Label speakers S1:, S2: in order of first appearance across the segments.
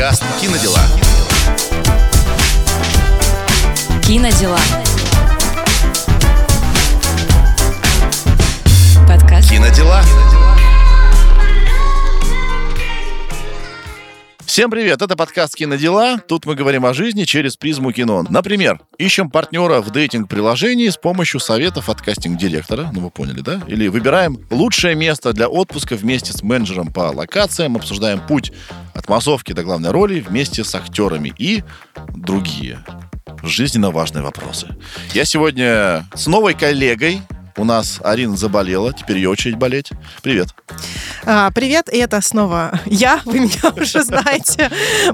S1: Подкаст «Кинодела».
S2: Кинодела.
S1: Всем привет, это подкаст «Кинодела». Тут мы говорим о жизни через призму кино. Например, ищем партнера в дейтинг-приложении с помощью советов от кастинг-директора, ну вы поняли, да? Или выбираем лучшее место для отпуска вместе с менеджером по локациям, обсуждаем путь от массовки до главной роли вместе с актерами и другие жизненно важные вопросы. Я сегодня с новой коллегой, у нас Арина заболела, теперь ее очередь болеть. Привет.
S3: А, Привет, и это снова я, вы меня уже знаете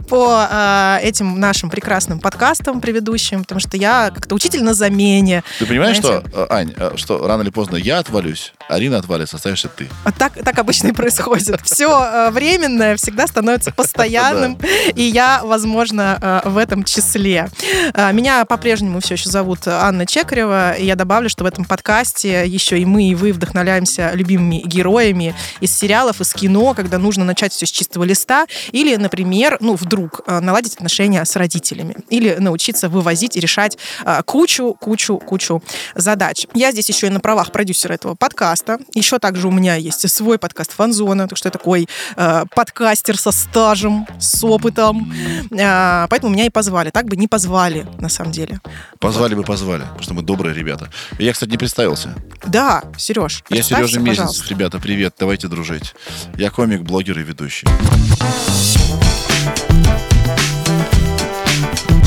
S3: по а, этим нашим прекрасным подкастам предыдущим, потому что я как-то учитель на замене.
S1: Ты понимаешь,
S3: Знаете?
S1: что, э, Ань, э, что рано или поздно я отвалюсь, Арина отвалится, останешься ты.
S3: А Так, так обычно и происходит. Все временное всегда становится постоянным, и я, возможно, в этом числе. А, Меня по-прежнему все еще зовут Анна Чекарева, и я добавлю, что в этом подкасте еще и мы, и вы вдохновляемся любимыми героями из сериалов, из кино, когда нужно начать все с чистого листа, или, например, ну, вдруг э, наладить отношения с родителями, или научиться вывозить и решать э, кучу, кучу, кучу задач. Я здесь еще и на правах продюсера этого подкаста. Еще также у меня есть свой подкаст «Фанзона», так что я такой э, подкастер со стажем, с опытом. Э, поэтому меня и позвали. Так бы не позвали, на самом деле.
S1: Позвали бы, позвали, потому что мы добрые ребята. Я, кстати, не представился.
S3: Да, Сереж,
S1: Я Сережа
S3: пожалуйста.
S1: Ребята, привет, давайте дружить. Я комик, блогер и ведущий.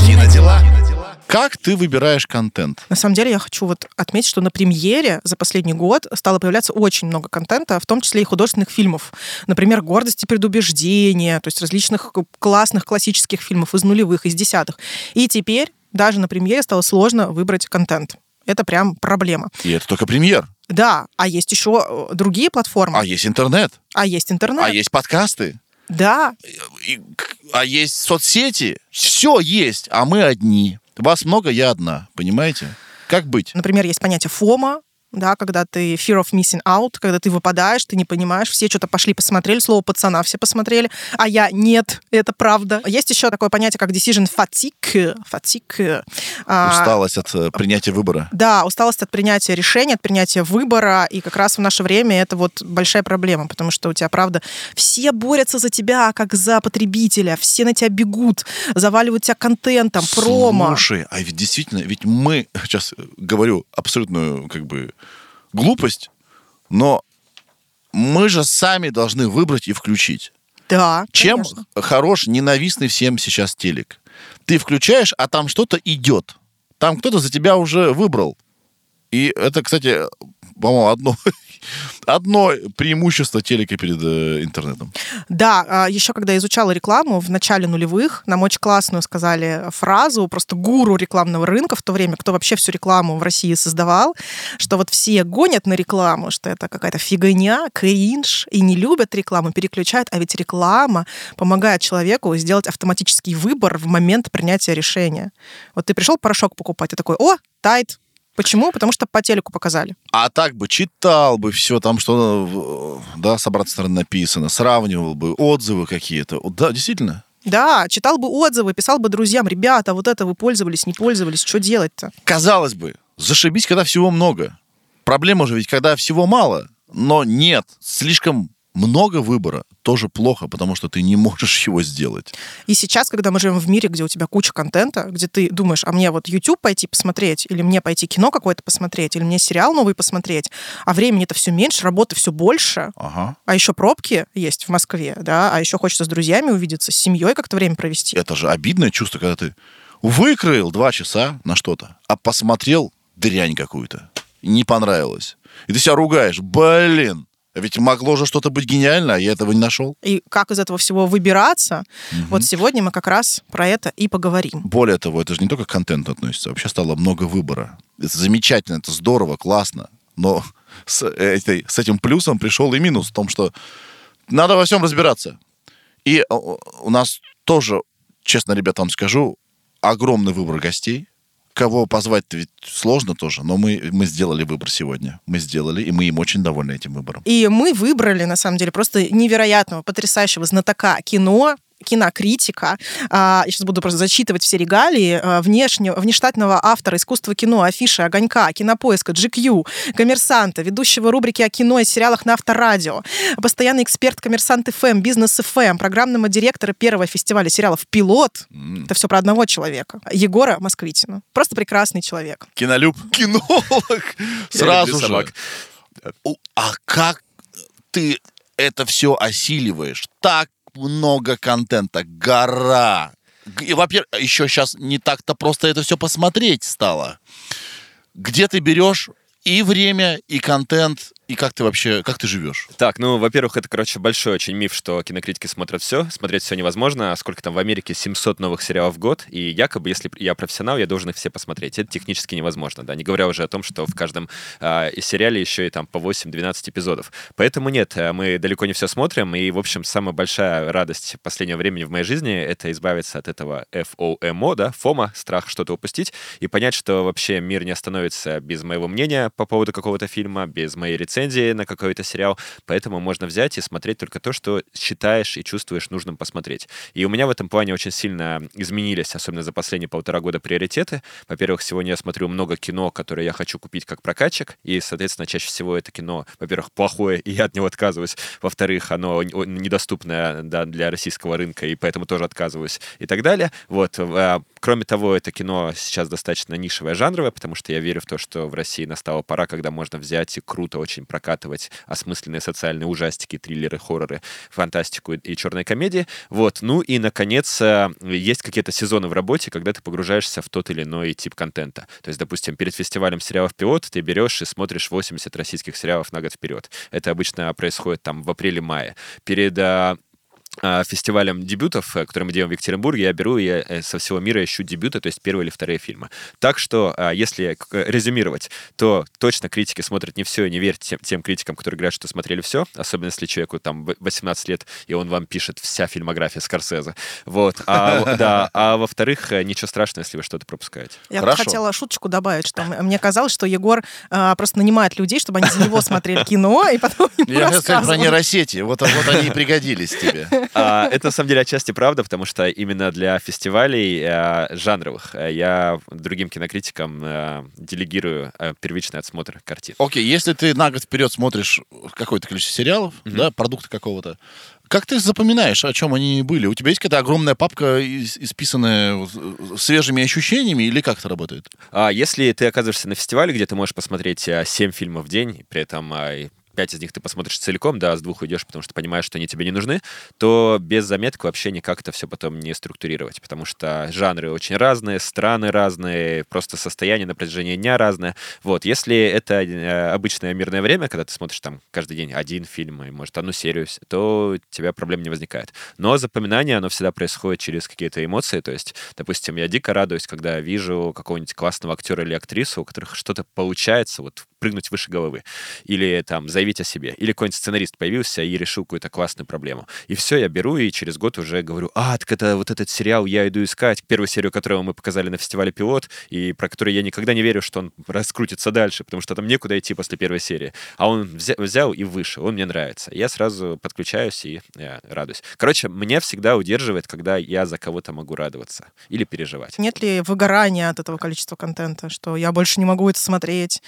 S1: Кинодела. Как ты выбираешь контент?
S3: На самом деле я хочу вот отметить, что на премьере за последний год стало появляться очень много контента, в том числе и художественных фильмов. Например, «Гордость и предубеждение», то есть различных классных классических фильмов из нулевых, из десятых. И теперь даже на премьере стало сложно выбрать контент. Это прям проблема.
S1: И это только премьер.
S3: Да, а есть еще э, другие платформы,
S1: А есть интернет,
S3: а есть интернет.
S1: а есть подкасты,
S3: Да,
S1: и- а есть соцсети. Все есть, а мы одни. Вас много, я одна. Понимаете? Как быть?
S3: Например, есть понятие фома, да, когда ты fear of missing out, когда ты выпадаешь, ты не понимаешь, все что-то пошли посмотрели, слово пацана все посмотрели, а я нет, это правда. Есть еще такое понятие, как decision fatigue. fatigue. А,
S1: Усталость от э, принятия выбора.
S3: Да, усталость от принятия решения, от принятия выбора, и как раз в наше время это вот большая проблема, потому что у тебя, правда, все борются за тебя, как за потребителя, все на тебя бегут, заваливают тебя контентом, промо.
S1: Слушай, а ведь действительно, ведь мы, сейчас говорю абсолютную, как бы, глупость, но мы же сами должны выбрать и включить.
S3: Да,
S1: Чем
S3: конечно.
S1: хорош ненавистный всем сейчас телек? Ты включаешь, а там что-то идет. Там кто-то за тебя уже выбрал. И это, кстати, по-моему, одно, одно преимущество телека перед э, интернетом.
S3: Да, а, еще когда изучала рекламу в начале нулевых, нам очень классную сказали фразу, просто гуру рекламного рынка в то время, кто вообще всю рекламу в России создавал, что вот все гонят на рекламу, что это какая-то фигня, кринж, и не любят рекламу, переключают, а ведь реклама помогает человеку сделать автоматический выбор в момент принятия решения. Вот ты пришел порошок покупать, и такой, о, тайт. Почему? Потому что по телеку показали.
S1: А так бы читал бы все там, что, э, да, с обратной стороны написано, сравнивал бы отзывы какие-то. Да, действительно.
S3: Да, читал бы отзывы, писал бы друзьям, ребята, вот это вы пользовались, не пользовались, что делать-то?
S1: Казалось бы, зашибись, когда всего много. Проблема же ведь, когда всего мало. Но нет, слишком много выбора тоже плохо, потому что ты не можешь его сделать.
S3: И сейчас, когда мы живем в мире, где у тебя куча контента, где ты думаешь, а мне вот YouTube пойти посмотреть, или мне пойти кино какое-то посмотреть, или мне сериал новый посмотреть, а времени-то все меньше, работы все больше,
S1: Ага.
S3: а еще пробки есть в Москве, да, а еще хочется с друзьями увидеться, с семьей как-то время провести.
S1: Это же обидное чувство, когда ты выкроил два часа на что-то, а посмотрел дрянь какую-то. Не понравилось. И ты себя ругаешь. Блин, ведь могло же что-то быть гениально, а я этого не нашел.
S3: И как из этого всего выбираться, вот сегодня мы как раз про это и поговорим.
S1: Более того, это же не только к контенту относится, вообще стало много выбора. Это замечательно, это здорово, классно. Но с, этой, с этим плюсом пришел и минус в том, что надо во всем разбираться. И э, у нас тоже, честно, ребята, вам скажу, огромный выбор гостей. Кого позвать-то ведь сложно тоже, но мы, мы сделали выбор сегодня. Мы сделали, и мы им очень довольны этим выбором.
S3: И мы выбрали, на самом деле, просто невероятного, потрясающего знатока кино, кинокритика. А, Я сейчас буду просто зачитывать все регалии а, внешне, внештатного автора искусства кино, афиши, огонька, кинопоиска, GQ, коммерсанта, ведущего рубрики о кино и сериалах на Авторадио, постоянный эксперт коммерсант ФМ, бизнес ФМ, программного директора первого фестиваля сериалов «Пилот». Это все про одного человека. Егора Москвитина. Просто прекрасный человек.
S1: Кинолюб. Кинолог. Сразу же. А как ты это все осиливаешь? Так много контента, гора. И, во-первых, еще сейчас не так-то просто это все посмотреть стало. Где ты берешь и время, и контент, и как ты вообще, как ты живешь?
S4: Так, ну, во-первых, это, короче, большой очень миф, что кинокритики смотрят все. Смотреть все невозможно. Сколько там в Америке? 700 новых сериалов в год. И якобы, если я профессионал, я должен их все посмотреть. Это технически невозможно, да. Не говоря уже о том, что в каждом а, из сериале еще и там по 8-12 эпизодов. Поэтому нет, э, мы далеко не все смотрим. И, в общем, самая большая радость последнего времени в моей жизни — это избавиться от этого FOMO, да, FOMO, страх что-то упустить, и понять, что вообще мир не остановится без моего мнения по поводу какого-то фильма, без моей рецензии на какой-то сериал. Поэтому можно взять и смотреть только то, что считаешь и чувствуешь нужным посмотреть. И у меня в этом плане очень сильно изменились, особенно за последние полтора года, приоритеты. Во-первых, сегодня я смотрю много кино, которое я хочу купить как прокатчик, и, соответственно, чаще всего это кино, во-первых, плохое, и я от него отказываюсь. Во-вторых, оно недоступное да, для российского рынка, и поэтому тоже отказываюсь, и так далее. Вот. а, Кроме того, это кино сейчас достаточно нишевое, жанровое, потому что я верю в то, что в России настала пора, когда можно взять и круто очень прокатывать осмысленные социальные ужастики, триллеры, хорроры, фантастику и черные комедии. Вот. Ну и, наконец, э, есть какие-то сезоны в работе, когда ты погружаешься в тот или иной тип контента. То есть, допустим, перед фестивалем сериалов «Пилот» ты берешь и смотришь 80 российских сериалов на год вперед. Это обычно происходит там в апреле-мае. Перед а, фестивалем дебютов, э, который мы делаем в Екатеринбурге, я беру и я э, со всего мира ищу дебюты, то есть первые или вторые фильмы. Так что, а, если э, резюмировать, то точно критики смотрят не все и не верьте тем, тем критикам, которые говорят, что смотрели все, особенно если человеку там в- 18 лет, и он вам пишет вся фильмография Скорсезе. Вот. А, да. А во-вторых, ничего страшного, если вы что-то пропускаете.
S3: Я
S1: Хорошо.
S3: хотела шуточку добавить, что мне казалось, что Егор а, просто нанимает людей, чтобы они за него смотрели кино, и потом ему
S1: Я хотел сказать про нейросети. Вот, вот они и пригодились тебе.
S4: А, Это, на самом деле, отчасти правда, потому что именно для фестивалей э, жанровых э, я другим кинокритикам э, делегирую первичный отсмотр картин.
S1: Окей, если ты на год вперед смотришь какое-то количество сериалов, да, продукта какого-то, как ты запоминаешь, о чем они были? У тебя есть какая-то огромная папка, ис- исписанная свежими ощущениями, или как это работает?
S4: А если ты оказываешься на фестивале, где ты можешь посмотреть э, 7 фильмов в день, при этом а, пять из них ты посмотришь целиком, да, а с двух уйдешь, потому что понимаешь, что они тебе не нужны, то без заметок вообще никак это все потом не структурировать, потому что жанры очень разные, страны разные, просто состояние на протяжении дня разное. Вот, если это э, обычное мирное время, когда ты смотришь там каждый день один фильм и, может, одну серию, то у тебя проблем не возникает. Но запоминание, оно всегда происходит через какие-то эмоции, то есть, допустим, я дико радуюсь, когда вижу какого-нибудь классного актера или актрису, у которых что-то получается, вот прыгнуть выше головы, или там заявить о себе, или какой-нибудь сценарист появился и решил какую-то классную проблему. И все, я беру и через год уже говорю, а, так это вот этот сериал я иду искать, первую серию которого мы показали на фестивале «Пилот», и про который я никогда не верю, что он раскрутится дальше, потому что там некуда идти после первой серии. А он взя- взял и вышел, он мне нравится. Я сразу подключаюсь и э, радуюсь. Короче, меня всегда удерживает, когда я за кого-то могу радоваться или переживать.
S3: Нет ли выгорания от этого количества контента, что я больше не могу это смотреть?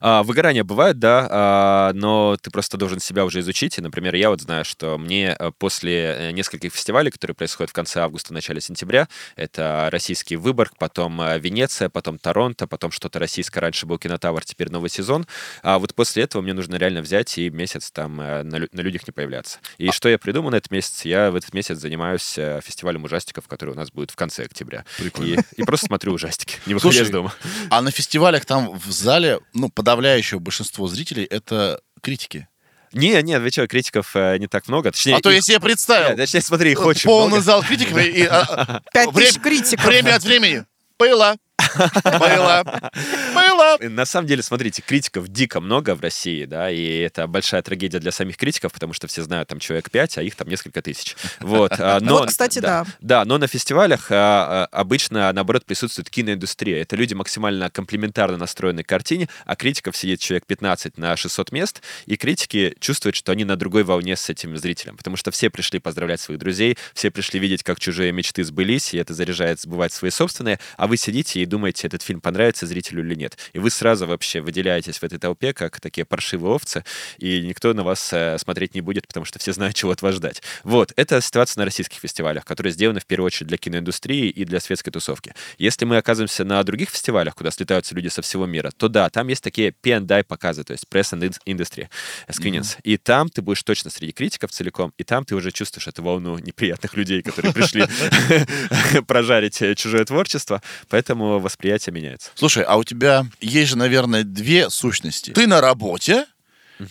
S4: А, выгорания бывают, да, а, но ты просто должен себя уже изучить. И, например, я вот знаю, что мне э, после э, нескольких фестивалей, которые происходят в конце августа, начале сентября, это российский Выборг, потом э, Венеция, потом Торонто, потом что-то российское. Раньше был Кинотавр, теперь новый сезон. А вот после этого мне нужно реально взять и месяц там на, лю- на людях не появляться. И что я придумал на этот месяц? Я в этот месяц занимаюсь фестивалем ужастиков, который у нас будет в конце октября. И, и просто смотрю ужастики, не выходя из дома.
S1: А на фестивалях там в зале, ну, подавляющее большинство зрителей — это критики.
S4: Не, не, вы что, критиков э, не так много. Точнее,
S1: А то
S4: их-
S1: я себе представил.
S4: Нет, точнее, смотри, их очень
S1: Полный
S4: много.
S1: зал критиков и... а,
S3: Пять
S1: время-
S3: тысяч критиков.
S1: Время от времени. Было. Было. Было. Ура!
S4: На самом деле, смотрите, критиков дико много в России, да, и это большая трагедия для самих критиков, потому что все знают, там человек 5, а их там несколько тысяч. Вот, а, но,
S3: Вот, кстати, да.
S4: Да, но на фестивалях а, а, обычно, наоборот, присутствует киноиндустрия. Это люди максимально комплементарно настроены к картине, а критиков сидит человек 15 на 600 мест, и критики чувствуют, что они на другой волне с этим зрителем, потому что все пришли поздравлять своих друзей, все пришли видеть, как чужие мечты сбылись, и это заряжает сбывать свои собственные, а вы сидите и думаете, этот фильм понравится зрителю или нет. И вы сразу вообще выделяетесь в этой толпе, как такие паршивые овцы, и никто на вас э, смотреть не будет, потому что все знают, чего от вас ждать. Вот, это ситуация на российских фестивалях, которые сделаны в первую очередь для киноиндустрии и для светской тусовки. Если мы оказываемся на других фестивалях, куда слетаются люди со всего мира, то да, там есть такие P&I показы, то есть Press and Industry Screenings. И там ты будешь точно среди критиков целиком, и там ты уже чувствуешь эту волну неприятных людей, которые пришли прожарить э, чужое творчество, поэтому восприятие меняется.
S1: Слушай, а у тебя есть же, наверное, две сущности. Ты на работе,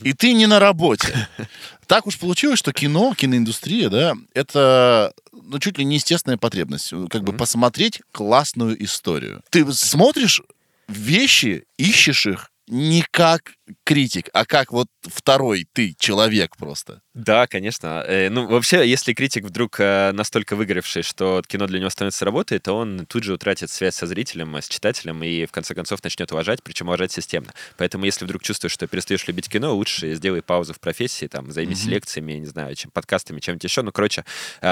S1: и ты не на работе. Так уж получилось, что кино, киноиндустрия, да, это ну, чуть ли не естественная потребность. Как бы
S4: Мгм.
S1: посмотреть классную историю. Ты смотришь вещи, ищешь их не как критик, а как вот второй ты, человек просто.
S4: Да, конечно. Э, Ну, вообще, если критик вдруг э, настолько выгоревший, что кино для него становится работой, то он тут же утратит связь со зрителем, э, с читателем и, в конце концов, начнет уважать, причем уважать системно. Поэтому, если вдруг чувствуешь, что перестаешь любить кино, лучше сделай паузу в профессии, там, займись
S1: Мгм.
S4: лекциями, не знаю, чем подкастами, чем-нибудь еще. Ну, короче,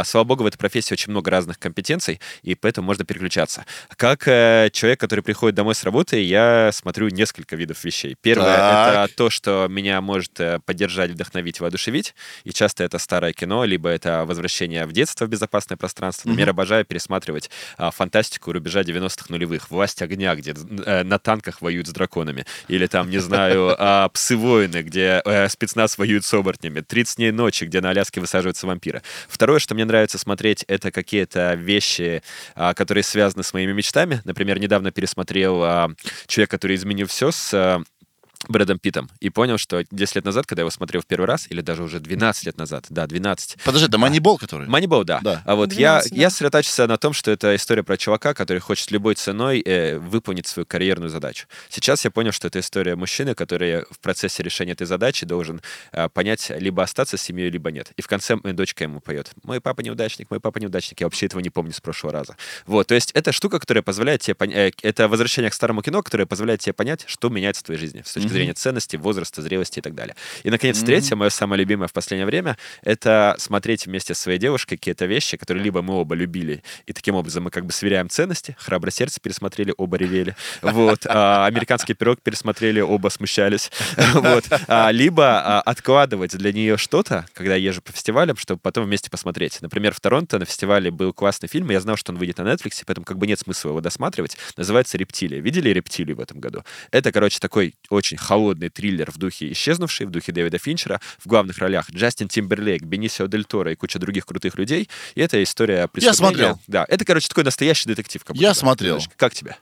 S4: слава богу, в этой профессии очень много разных компетенций, и поэтому можно переключаться. Как человек, который приходит домой с работы, я смотрю несколько видов вещей. Первое. Это то, что меня может э, поддержать, вдохновить, воодушевить. И часто это старое кино, либо это возвращение в детство в безопасное пространство. Например,
S1: Мгм.
S4: обожаю пересматривать а, фантастику рубежа 90-х нулевых. «Власть огня», где э, на танках воюют с драконами. Или там, не знаю, а, «Псы-воины», где э, спецназ воюет с оборотнями. «30 дней ночи», где на Аляске высаживаются вампиры. Второе, что мне нравится смотреть, это какие-то вещи, а, которые связаны с моими мечтами. Например, недавно пересмотрел а, «Человек, который изменил все» с а, Брэдом Питом и понял, что 10 лет назад, когда я его смотрел в первый раз, или даже уже 12 лет назад, да, 12,
S1: Подожди, это Манибол, который?
S4: Манибол, да.
S1: Да.
S4: А вот
S3: 12,
S4: я,
S3: да.
S4: я сосредотачивался на том, что это история про чувака, который хочет любой ценой э, выполнить свою карьерную задачу. Сейчас я понял, что это история мужчины, который в процессе решения этой задачи должен э, понять, либо остаться с семьей, либо нет. И в конце моя дочка ему поет. Мой папа неудачник, мой папа неудачник. Я вообще этого не помню с прошлого раза. Вот, то есть это штука, которая позволяет тебе понять... это возвращение к старому кино, которое позволяет тебе понять, что меняется в твоей жизни с точки
S1: Мгм.
S4: Зрения ценности, возраста, зрелости и так далее. И, наконец, третье, мое самое любимое в последнее время, это смотреть вместе со своей девушкой какие-то вещи, которые либо мы оба любили, и таким образом мы как бы сверяем ценности. «Храброе сердце» пересмотрели, оба ревели. Вот. а, «Американский пирог» пересмотрели, оба смущались. Вот. А, Либо а, откладывать для нее что-то, когда я езжу по фестивалям, чтобы потом вместе посмотреть. Например, в Торонто на фестивале был классный фильм, и я знал, что он выйдет на Netflix, поэтому как бы нет смысла его досматривать. Называется «Рептилия». Видели «Рептилию» в этом году? Это, короче, такой очень холодный триллер в духе «Исчезнувший», в духе Дэвида Финчера. В главных ролях Джастин Тимберлейк, Бенисио Дель Торо и куча других крутых людей. И это история преступления.
S1: смотрел.
S4: Да, это, короче, такой настоящий детектив. как
S1: Я смотрел.
S4: Как тебе?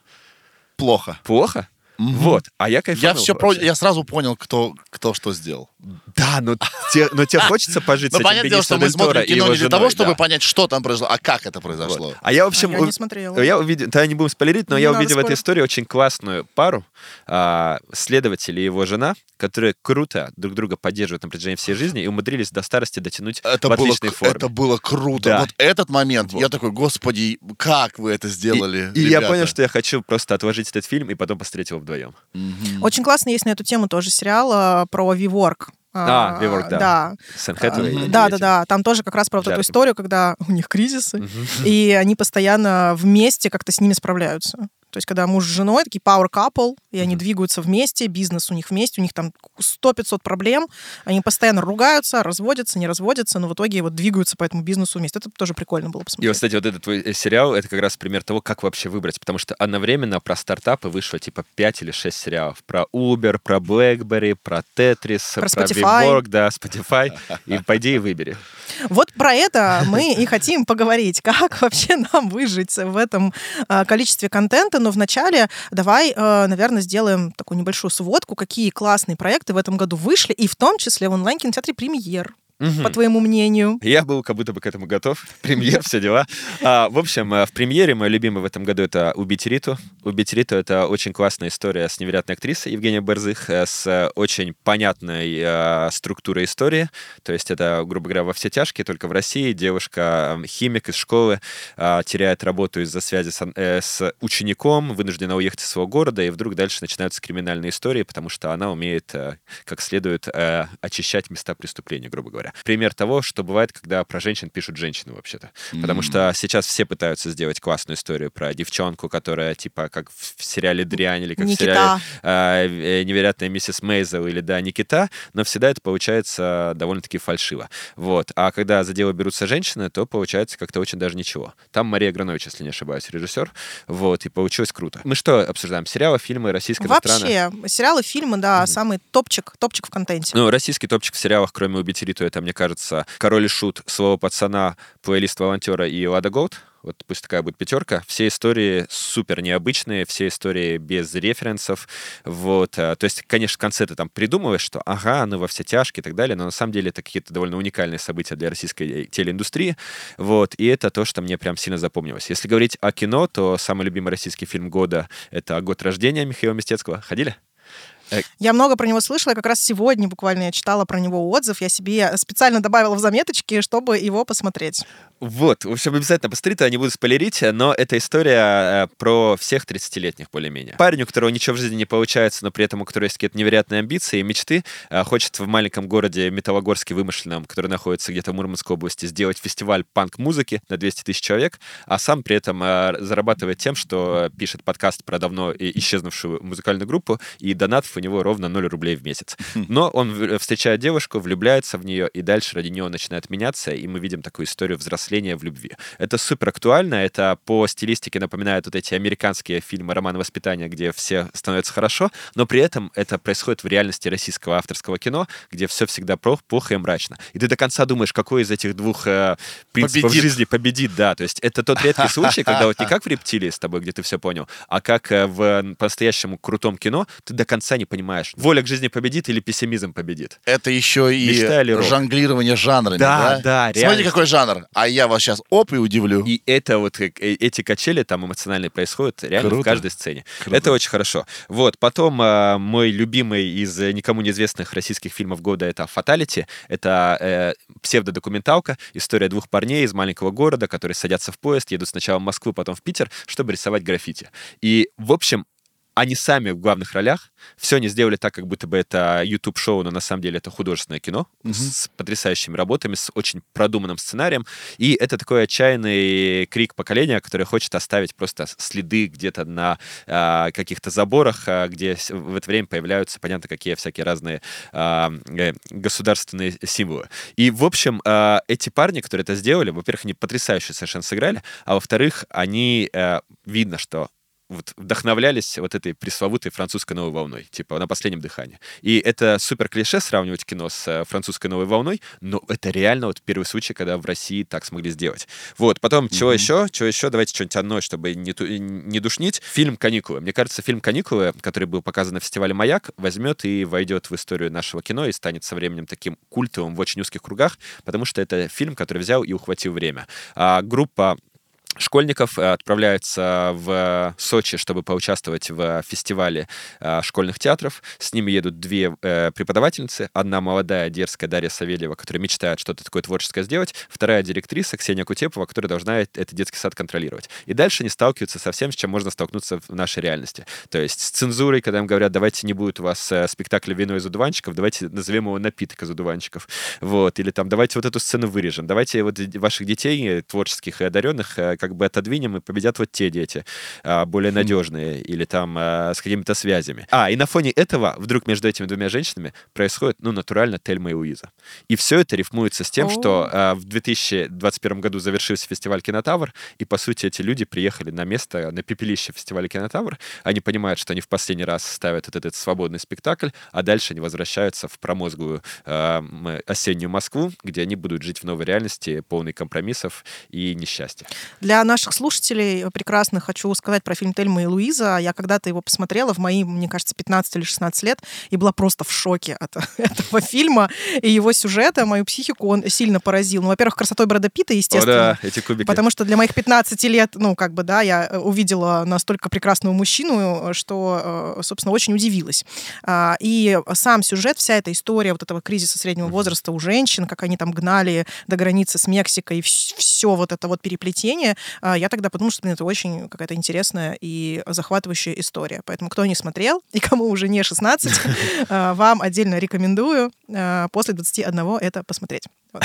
S1: Плохо.
S4: Плохо?
S1: Мгм.
S4: Вот, а я кайфанул
S1: Я все про... я сразу понял, кто, кто что сделал.
S4: Да, но тебе, но тебе хочется пожить
S1: Ну,
S4: с этим
S1: понятное дело, что мы смотрим
S4: и
S1: кино не для того, чтобы понять, что там произошло, а как это произошло.
S4: А я, в
S3: А
S4: общем,
S3: я
S4: у-
S3: не смотрела.
S4: я увидел, тогда не будем спойлерить, но я увидел в этой истории очень классную пару, а, следователь и его жена, которые круто друг друга поддерживают на протяжении всей жизни и умудрились до старости дотянуть
S1: Это
S4: в
S1: было,
S4: отличной форме.
S1: это было круто.
S4: Да.
S1: Вот этот момент,
S4: Вот.
S1: я такой, господи, как вы это сделали,
S4: И, и я
S1: ребята?»
S4: понял, что я хочу просто отложить этот фильм и потом посмотреть его вдвоем.
S1: Мгм.
S3: Очень классно есть на эту тему тоже сериал а, про WeWork.
S4: А, WeWork, да.
S3: Да,
S4: Сэн
S3: да,
S4: эти.
S3: да, да. Там тоже как раз про вот эту историю, когда у них кризисы, и они постоянно вместе как-то с ними справляются. То есть, когда муж с женой, такие power couple, и они
S4: Мгм.
S3: двигаются вместе, бизнес у них вместе, у них там 100-500 проблем, они постоянно ругаются, разводятся, не разводятся, но в итоге вот двигаются по этому бизнесу вместе. Это тоже прикольно было
S4: И
S3: посмотреть.
S4: кстати, вот этот твой э, сериал, это как раз пример того, как вообще выбрать. Потому что одновременно про стартапы вышло типа 5 или 6 сериалов. Про Uber, про BlackBerry, про Tetris,
S3: Про
S4: про
S3: Spotify.
S4: WeWork, да, Spotify. И пойди и выбери.
S3: Вот про это мы и хотим поговорить. Как вообще нам выжить в этом а, количестве контента? Но вначале давай, а, наверное, сделаем такую небольшую сводку, какие классные проекты в этом году вышли, и в том числе в онлайн-кинотеатре «Премьер».
S4: Мгм.
S3: по твоему мнению?
S4: Я был как будто бы к этому готов. Премьер, все дела. А, в общем, э, в премьере мой любимый в этом году это «Убить Риту». «Убить Риту» — это очень классная история с невероятной актрисой Евгенией Берзых, э, с э, очень понятной э, структурой истории. То есть это, грубо говоря, во все тяжкие, только в России девушка, э, химик из школы, э, теряет работу из-за связи с, э, с учеником, вынуждена уехать из своего города, и вдруг дальше начинаются криминальные истории, потому что она умеет э, как следует э, очищать места преступления, грубо говоря. Пример того, что бывает, когда про женщин пишут женщины вообще-то. Потому что сейчас все пытаются сделать классную историю про девчонку, которая типа как в сериале «Дрянь» или как в сериале
S3: Никита.
S4: э, «Невероятная миссис Мейзел» или «Да, Никита», но всегда это получается довольно-таки фальшиво. Вот. А когда за дело берутся женщины, то получается как-то очень даже ничего. Там Мария Гранович, если не ошибаюсь, режиссер. Вот. И получилось круто. Мы что обсуждаем? Сериалы, фильмы, российские иностранные?
S3: Вообще, сериалы, фильмы, да,
S4: Мгм.
S3: самый топчик, топчик в контенте.
S4: Ну, российский топчик в сериалах, кроме «Убить Риту», это, мне кажется, «Король и Шут», «Слово пацана», «Плейлист волонтера» и «Лада Голд». Вот пусть такая будет пятерка. Все истории супер необычные, все истории без референсов. Вот. а, То есть, конечно, в конце ты там придумываешь, что ага, ну во все тяжкие и так далее, но на самом деле это какие-то довольно уникальные события для российской э, телеиндустрии. Вот. И это то, что мне прям сильно запомнилось. Если говорить о кино, то самый любимый российский фильм года — это «Год рождения» Михаила Мистецкого. Ходили?
S3: Я много про него слышала, как раз сегодня буквально я читала про него отзыв. Я себе специально добавила в заметочки, чтобы его посмотреть.
S4: Вот, в общем, обязательно посмотрите, я не буду спойлерить, но это история э, про всех 30-летних более-менее. Парень, у которого ничего в жизни не получается, но при этом у которого есть какие-то невероятные амбиции и мечты, э, хочет в маленьком городе Металлогорске вымышленном, который находится где-то в Мурманской области, сделать фестиваль панк-музыки на 200 тысяч человек, а сам при этом э, зарабатывает тем, что пишет подкаст про давно исчезнувшую музыкальную группу, и донатов у него ровно 0 рублей в месяц. Но он встречает девушку, влюбляется в нее, и дальше ради нее начинает меняться, и мы видим такую историю взросления в любви. Это супер актуально, это по стилистике напоминает вот эти американские фильмы «Роман воспитания», где все становятся хорошо, но при этом это происходит в реальности российского авторского кино, где все всегда плохо и мрачно. И ты до конца думаешь, какой из этих двух э, принципов
S1: Победит.
S4: жизни победит, да. То есть это тот редкий случай, когда вот не как в «Рептилии» с тобой, где ты все понял, а как э, в по-настоящему крутом кино, ты до конца не понимаешь, воля к жизни победит или пессимизм победит.
S1: Это еще и жонглирование жанрами,
S4: Да,
S1: да?
S4: да,
S1: Смотрите,
S4: реально.
S1: какой жанр. А я вас сейчас оп и удивлю.
S4: И это вот э, эти качели там эмоциональные происходят реально
S1: Круто.
S4: в каждой сцене.
S1: Круто.
S4: Это очень хорошо. Вот потом э, мой любимый из э, никому неизвестных российских фильмов года это "Фаталити". Это э, псевдодокументалка, история двух парней из маленького города, которые садятся в поезд, едут сначала в Москву, потом в Питер, чтобы рисовать граффити. И в общем они сами в главных ролях. Все они сделали так, как будто бы это YouTube-шоу, но на самом деле это художественное кино
S1: Мгм.
S4: с потрясающими работами, с очень продуманным сценарием. И это такой отчаянный крик поколения, которое хочет оставить просто следы где-то на а, каких-то заборах, а, где в это время появляются, понятно, какие всякие разные а, э, государственные символы. И, в общем, а, эти парни, которые это сделали, во-первых, они потрясающе совершенно сыграли, а во-вторых, они, э, видно, что вот вдохновлялись вот этой пресловутой французской новой волной, типа на последнем дыхании. И это супер клише сравнивать кино с э, французской новой волной, но это реально вот первый случай, когда в России так смогли сделать. Вот, потом, чего еще? Чего еще? Давайте что-нибудь одно, чтобы не, ту- не душнить. Фильм «Каникулы». Мне кажется, фильм «Каникулы», который был показан на фестивале «Маяк», возьмет и войдет в историю нашего кино и станет со временем таким культовым в очень узких кругах, потому что это фильм, который взял и ухватил время. А группа школьников э, отправляются в Сочи, чтобы поучаствовать в фестивале э, школьных театров. С ними едут две э, преподавательницы. Одна молодая, дерзкая Дарья Савельева, которая мечтает что-то такое творческое сделать. Вторая директриса Ксения Кутепова, которая должна этот детский сад контролировать. И дальше они сталкиваются со всем, с чем можно столкнуться в нашей реальности. То есть с цензурой, когда им говорят, давайте не будет у вас спектакля «Вино из одуванчиков», давайте назовем его «Напиток из одуванчиков». Вот. Или там, давайте вот эту сцену вырежем. Давайте вот ваших детей, творческих и одаренных, э, как бы отодвинем, и победят вот те дети, а, более надежные, или там а, с какими-то связями. А, и на фоне этого вдруг между этими двумя женщинами происходит, ну, натурально Тельма и Луиза. И все это рифмуется с тем, что а, в 2021 году завершился фестиваль «Кинотавр», и, по сути, эти люди приехали на место, на пепелище фестиваля «Кинотавр». Они понимают, что они в последний раз ставят вот этот свободный спектакль, а дальше они возвращаются в промозглую м, осеннюю Москву, где они будут жить в новой реальности, полной компромиссов и несчастья.
S3: Для Для наших слушателей прекрасно хочу сказать про фильм «Тельма и Луиза». Я когда-то его посмотрела в мои, мне кажется, 15 или 16 лет и была просто в шоке от этого фильма и его сюжета. Мою психику он сильно поразил. Ну, во-первых, красотой Брэда Питта, естественно.
S4: О, да, эти кубики.
S3: Потому что для моих 15 лет, ну, как бы, да, я э, увидела настолько прекрасного мужчину, что, э, собственно, очень удивилась. А, И сам сюжет, вся эта история вот этого кризиса среднего возраста у женщин, как они там гнали до границы с Мексикой, все вот это вот переплетение, я тогда подумала, что, блин, это очень какая-то интересная и захватывающая история. Поэтому кто не смотрел и кому уже не 16, а, вам отдельно рекомендую а, после 21 это посмотреть. Вот.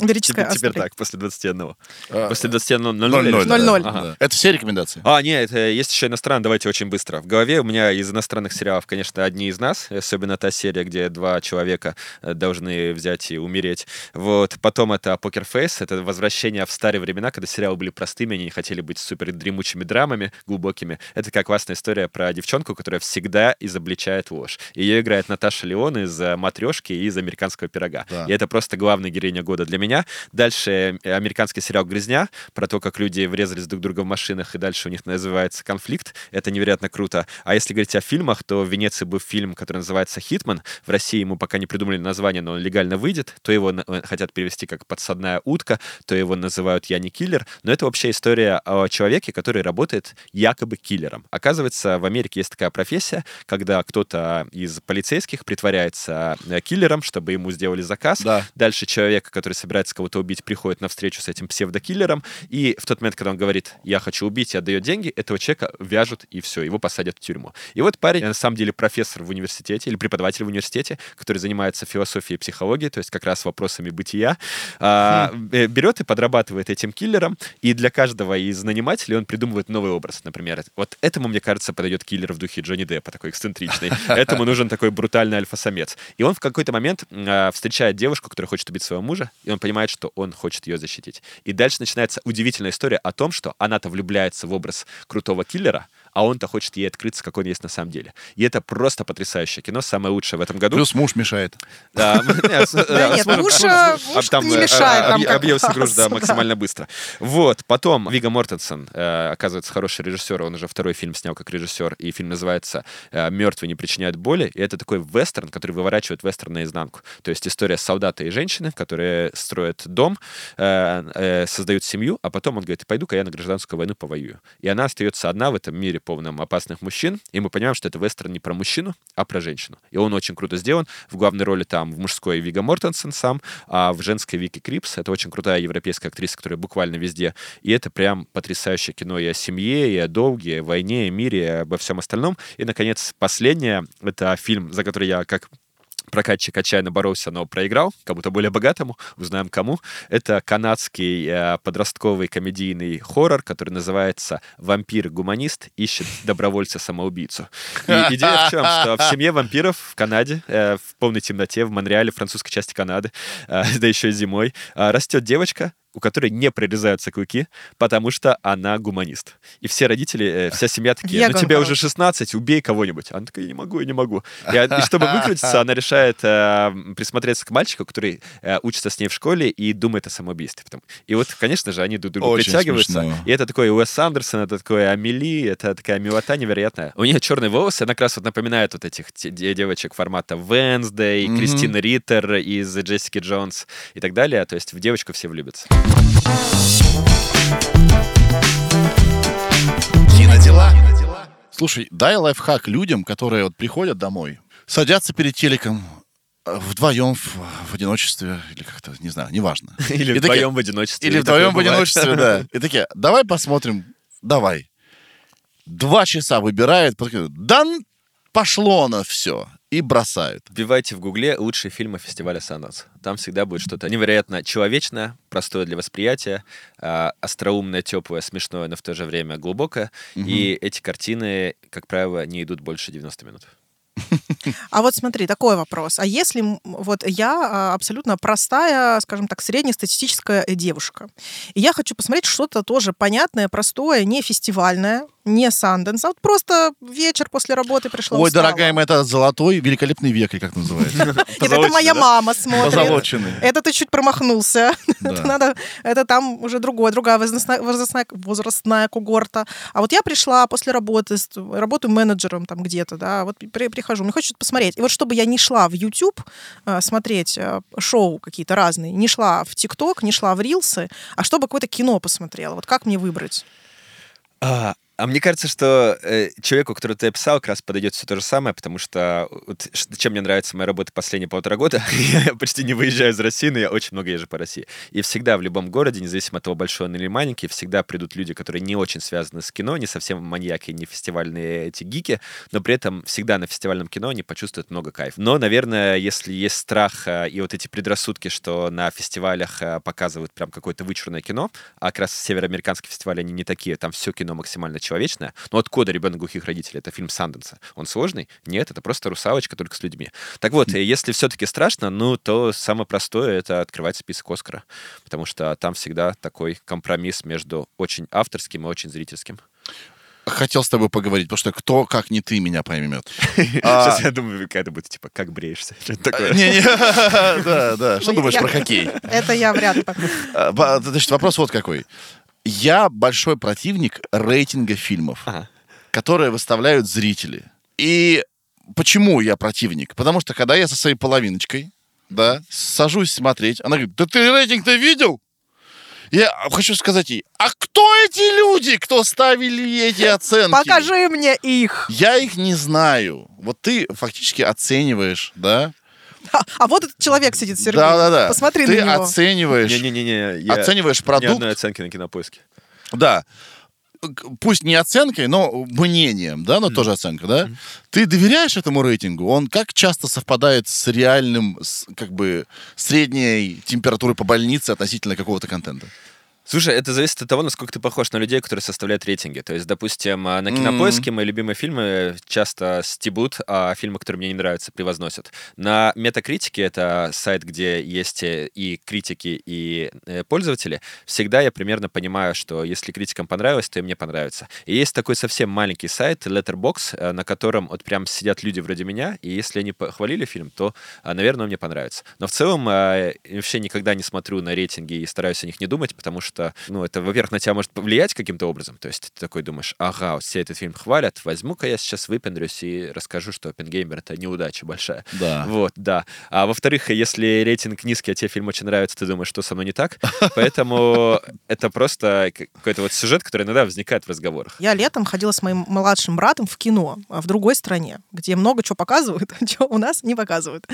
S3: Лирическое
S4: Теперь так, после 21.
S1: А,
S4: После 21 0
S1: 0-0, да.
S3: 0-0.
S1: Да.
S4: Ага.
S1: Это все рекомендации?
S4: А, нет, это есть еще иностранный, давайте очень быстро. В голове у меня из иностранных сериалов, конечно, одни из нас, особенно та серия, где два человека э, должны взять и умереть. Вот. Потом это Покер Фейс, это возвращение в старые времена, когда сериалы были простыми, они не хотели быть супер дремучими драмами, глубокими. Это как классная история про девчонку, которая всегда изобличает ложь. Ее играет Наташа Леон из «Матрешки» и из «Американского пирога».
S1: Да.
S4: И это просто главная героиня года для меня. Дальше э, американский сериал «Грязня», про то, как люди врезались друг друга в машинах, и дальше у них называется конфликт. Это невероятно круто. А если говорить о фильмах, то в Венеции был фильм, который называется «Хитман». В России ему пока не придумали название, но он легально выйдет. То его э, хотят перевести как «Подсадная утка», то его называют «Я не киллер». Но это вообще история о человеке, который работает якобы киллером. Оказывается, в Америке есть такая профессия, когда кто-то из полицейских притворяется э, киллером, чтобы ему сделали заказ.
S1: Да.
S4: Дальше человек, который собирается кого-то убить, приходит на встречу с этим псевдокиллером, и в тот момент, когда он говорит, я хочу убить и отдает деньги, этого человека вяжут, и все, его посадят в тюрьму. И вот парень, на самом деле, профессор в университете или преподаватель в университете, который занимается философией и психологией, то есть как раз вопросами бытия, а, э, берет и подрабатывает этим киллером, и для каждого из нанимателей он придумывает новый образ, например. Вот этому, мне кажется, подойдет киллер в духе Джонни Деппа, такой эксцентричный. Этому нужен такой брутальный альфа-самец. И он в какой-то момент а, встречает девушку, которая хочет убить своего мужа, и он понимает, что он хочет ее защитить. И дальше начинается удивительная история о том, что она-то влюбляется в образ крутого киллера, а он-то хочет ей открыться, как он есть на самом деле. И это просто потрясающее кино, самое лучшее в этом году.
S1: Плюс муж мешает.
S4: Да, нет,
S3: муж, не мешает нам
S4: объ-
S3: как
S4: объелся
S3: раз,
S4: груш, да, максимально быстро. Вот, потом Вига Мортенсен, э, оказывается, хороший режиссер, он уже второй фильм снял как режиссер, и фильм называется э, «Мертвые не причиняют боли», и это такой вестерн, который выворачивает вестерн наизнанку. То есть история солдата и женщины, которые строят дом, э, создают семью, а потом он говорит, пойду-ка я на гражданскую войну повоюю. И она остается одна в этом мире полном опасных мужчин, и мы понимаем, что это вестерн не про мужчину, а про женщину. И он очень круто сделан. В главной роли там в мужской Вига Мортенсен сам, а в женской Вики Крипс. Это очень крутая европейская актриса, которая буквально везде. И это прям потрясающее кино и о семье, и о долге, и о войне, и мире, и обо всем остальном. И, наконец, последнее. Это фильм, за который я как прокатчик отчаянно боролся, но проиграл, кому-то более богатому, узнаем кому. Это канадский э, подростковый комедийный хоррор, который называется «Вампир-гуманист ищет добровольца-самоубийцу». И идея в чем? Что в семье вампиров в Канаде, э, в полной темноте, в Монреале, французской части Канады, э, да еще и зимой, э, растет девочка, у которой не прорезаются клыки, потому что она гуманист. И все родители, э, вся семья такие,
S3: Я
S4: ну тебе уже 16, убей кого-нибудь. Она такая, я не могу, я не могу. И, а- и чтобы выкрутиться, она решает э, присмотреться к мальчику, который э, учится с ней в школе и думает о самоубийстве. Потом. И вот, конечно же, они друг к другу притягиваются.
S1: смешно.
S4: И это такой Уэс Андерсон, это такой Амели, это такая милота невероятная. У нее черные волосы, она как раз вот напоминает вот этих девочек формата Венсдей,
S1: Мгм.
S4: Кристина Риттер из Джессики Джонс и так далее. То есть в девочку все влюбятся.
S1: Кинодела. Слушай, дай лайфхак людям, которые вот приходят домой, садятся перед телеком, э, вдвоем в, в одиночестве, или как-то, не знаю, неважно.
S4: Или
S1: И такие-
S4: вдвоем в одиночестве.
S1: Или вдвоем в одиночестве, да. И такие, давай посмотрим, давай. Два часа выбирают, потом, да пошло на все. И бросают.
S4: Вбивайте в гугле лучшие фильмы фестиваля Санас. Там всегда будет что-то невероятно человечное, простое для восприятия, а, остроумное, теплое, смешное, но в то же время глубокое. И эти картины, как правило, не идут больше 90 минут.
S3: А вот смотри, такой вопрос. А если вот я а, абсолютно простая, скажем так, среднестатистическая э, девушка, и я хочу посмотреть что-то тоже понятное, простое, не фестивальное, не Санденс, а вот просто вечер после работы пришла
S1: Ой,
S3: устала.
S1: дорогая моя, это золотой великолепный век, или как называется?
S3: Нет, это моя мама смотрит.
S1: Позолоченный.
S3: Это ты чуть промахнулся. Это надо, это там уже другое, другая возрастная, когорта. А вот я пришла после работы, работаю менеджером там где-то, да, вот при- прихожу, мне хочется посмотреть. И вот чтобы я не шла в YouTube э, смотреть э, шоу какие-то разные, не шла в ТикТок, не шла в Рилсы, а чтобы какое-то кино посмотрела. Вот как мне выбрать?
S4: А, мне кажется, что э, человеку, который ты описал, как раз подойдет все то же самое, потому что вот, чем мне нравится моя работа последние полтора года, я почти не выезжаю из России, но я очень много езжу по России. И всегда в любом городе, независимо от того, большой он или маленький, всегда придут люди, которые не очень связаны с кино, не совсем маньяки, не фестивальные эти гики, но при этом всегда на фестивальном кино они почувствуют много кайфа. Но, наверное, если есть страх э, и вот эти предрассудки, что на фестивалях э, показывают прям какое-то вычурное кино, а как раз североамериканские фестивали, они не такие, там все кино максимально человечное. Но от кода «Ребенок глухих родителей» — это фильм Санденса. Он сложный? Нет, это просто русалочка только с людьми. Так вот, если все-таки страшно, ну, то самое простое — это открывать список Оскара, потому что там всегда такой компромисс между очень авторским и очень зрительским.
S1: Хотел с тобой поговорить, потому что кто, как не ты, меня поймет. А,
S4: Сейчас я думаю, какая-то будет, типа, как бреешься? Что-то такое.
S1: Не-не, да, да. Что
S3: Ну,
S1: думаешь про хоккей?
S3: Это я вряд ли.
S1: А, Значит, вопрос вот какой. Я большой противник рейтинга фильмов,
S4: Ага.
S1: которые выставляют зрители. И почему я противник? Потому что когда я со своей половиночкой, да, сажусь смотреть, она говорит, да ты рейтинг-то видел? Я хочу сказать ей, а кто эти люди, кто ставили эти оценки?
S3: Покажи мне их.
S1: Я их не знаю. Вот ты фактически оцениваешь, да?
S3: А, вот этот человек сидит, Сергей.
S1: Да-да-да.
S3: Посмотри
S1: ты
S3: на него.
S1: оцениваешь,
S4: Не-не-не, я
S1: оцениваешь
S4: ни
S1: продукт,
S4: одной оценки на кинопоиске.
S1: Да. Пусть не оценкой, но мнением, да, но тоже оценка, да? Ты доверяешь этому рейтингу? Он как часто совпадает с реальным, с, как бы, средней температурой по больнице относительно какого-то контента?
S4: Слушай, это зависит от того, насколько ты похож на людей, которые составляют рейтинги. То есть, допустим, а, на кинопоиске мои любимые фильмы часто стебут, а фильмы, которые мне не нравятся, превозносят. На метакритике, это сайт, где есть э, и критики, и э, пользователи, всегда я примерно понимаю, что если критикам понравилось, то и мне понравится. И есть такой совсем маленький сайт, Letterbox, э, на котором вот прям сидят люди вроде меня, и если они похвалили фильм, то, а, наверное, он мне понравится. Но в целом э, я вообще никогда не смотрю на рейтинги и стараюсь о них не думать, потому что, ну, это, во-первых, на тебя может повлиять каким-то образом. То есть ты такой думаешь, ага, вот все этот фильм хвалят, возьму-ка я сейчас выпендрюсь и расскажу, что Оппенгеймер — это неудача большая.
S1: Да.
S4: Вот, да. А во-вторых, если рейтинг низкий, а тебе фильм очень нравится, ты думаешь, что со мной не так. Поэтому это просто какой-то вот сюжет, который иногда возникает в разговорах.
S3: Я летом ходила с моим младшим братом в кино а, в другой стране, где много чего показывают, чего у нас не показывают.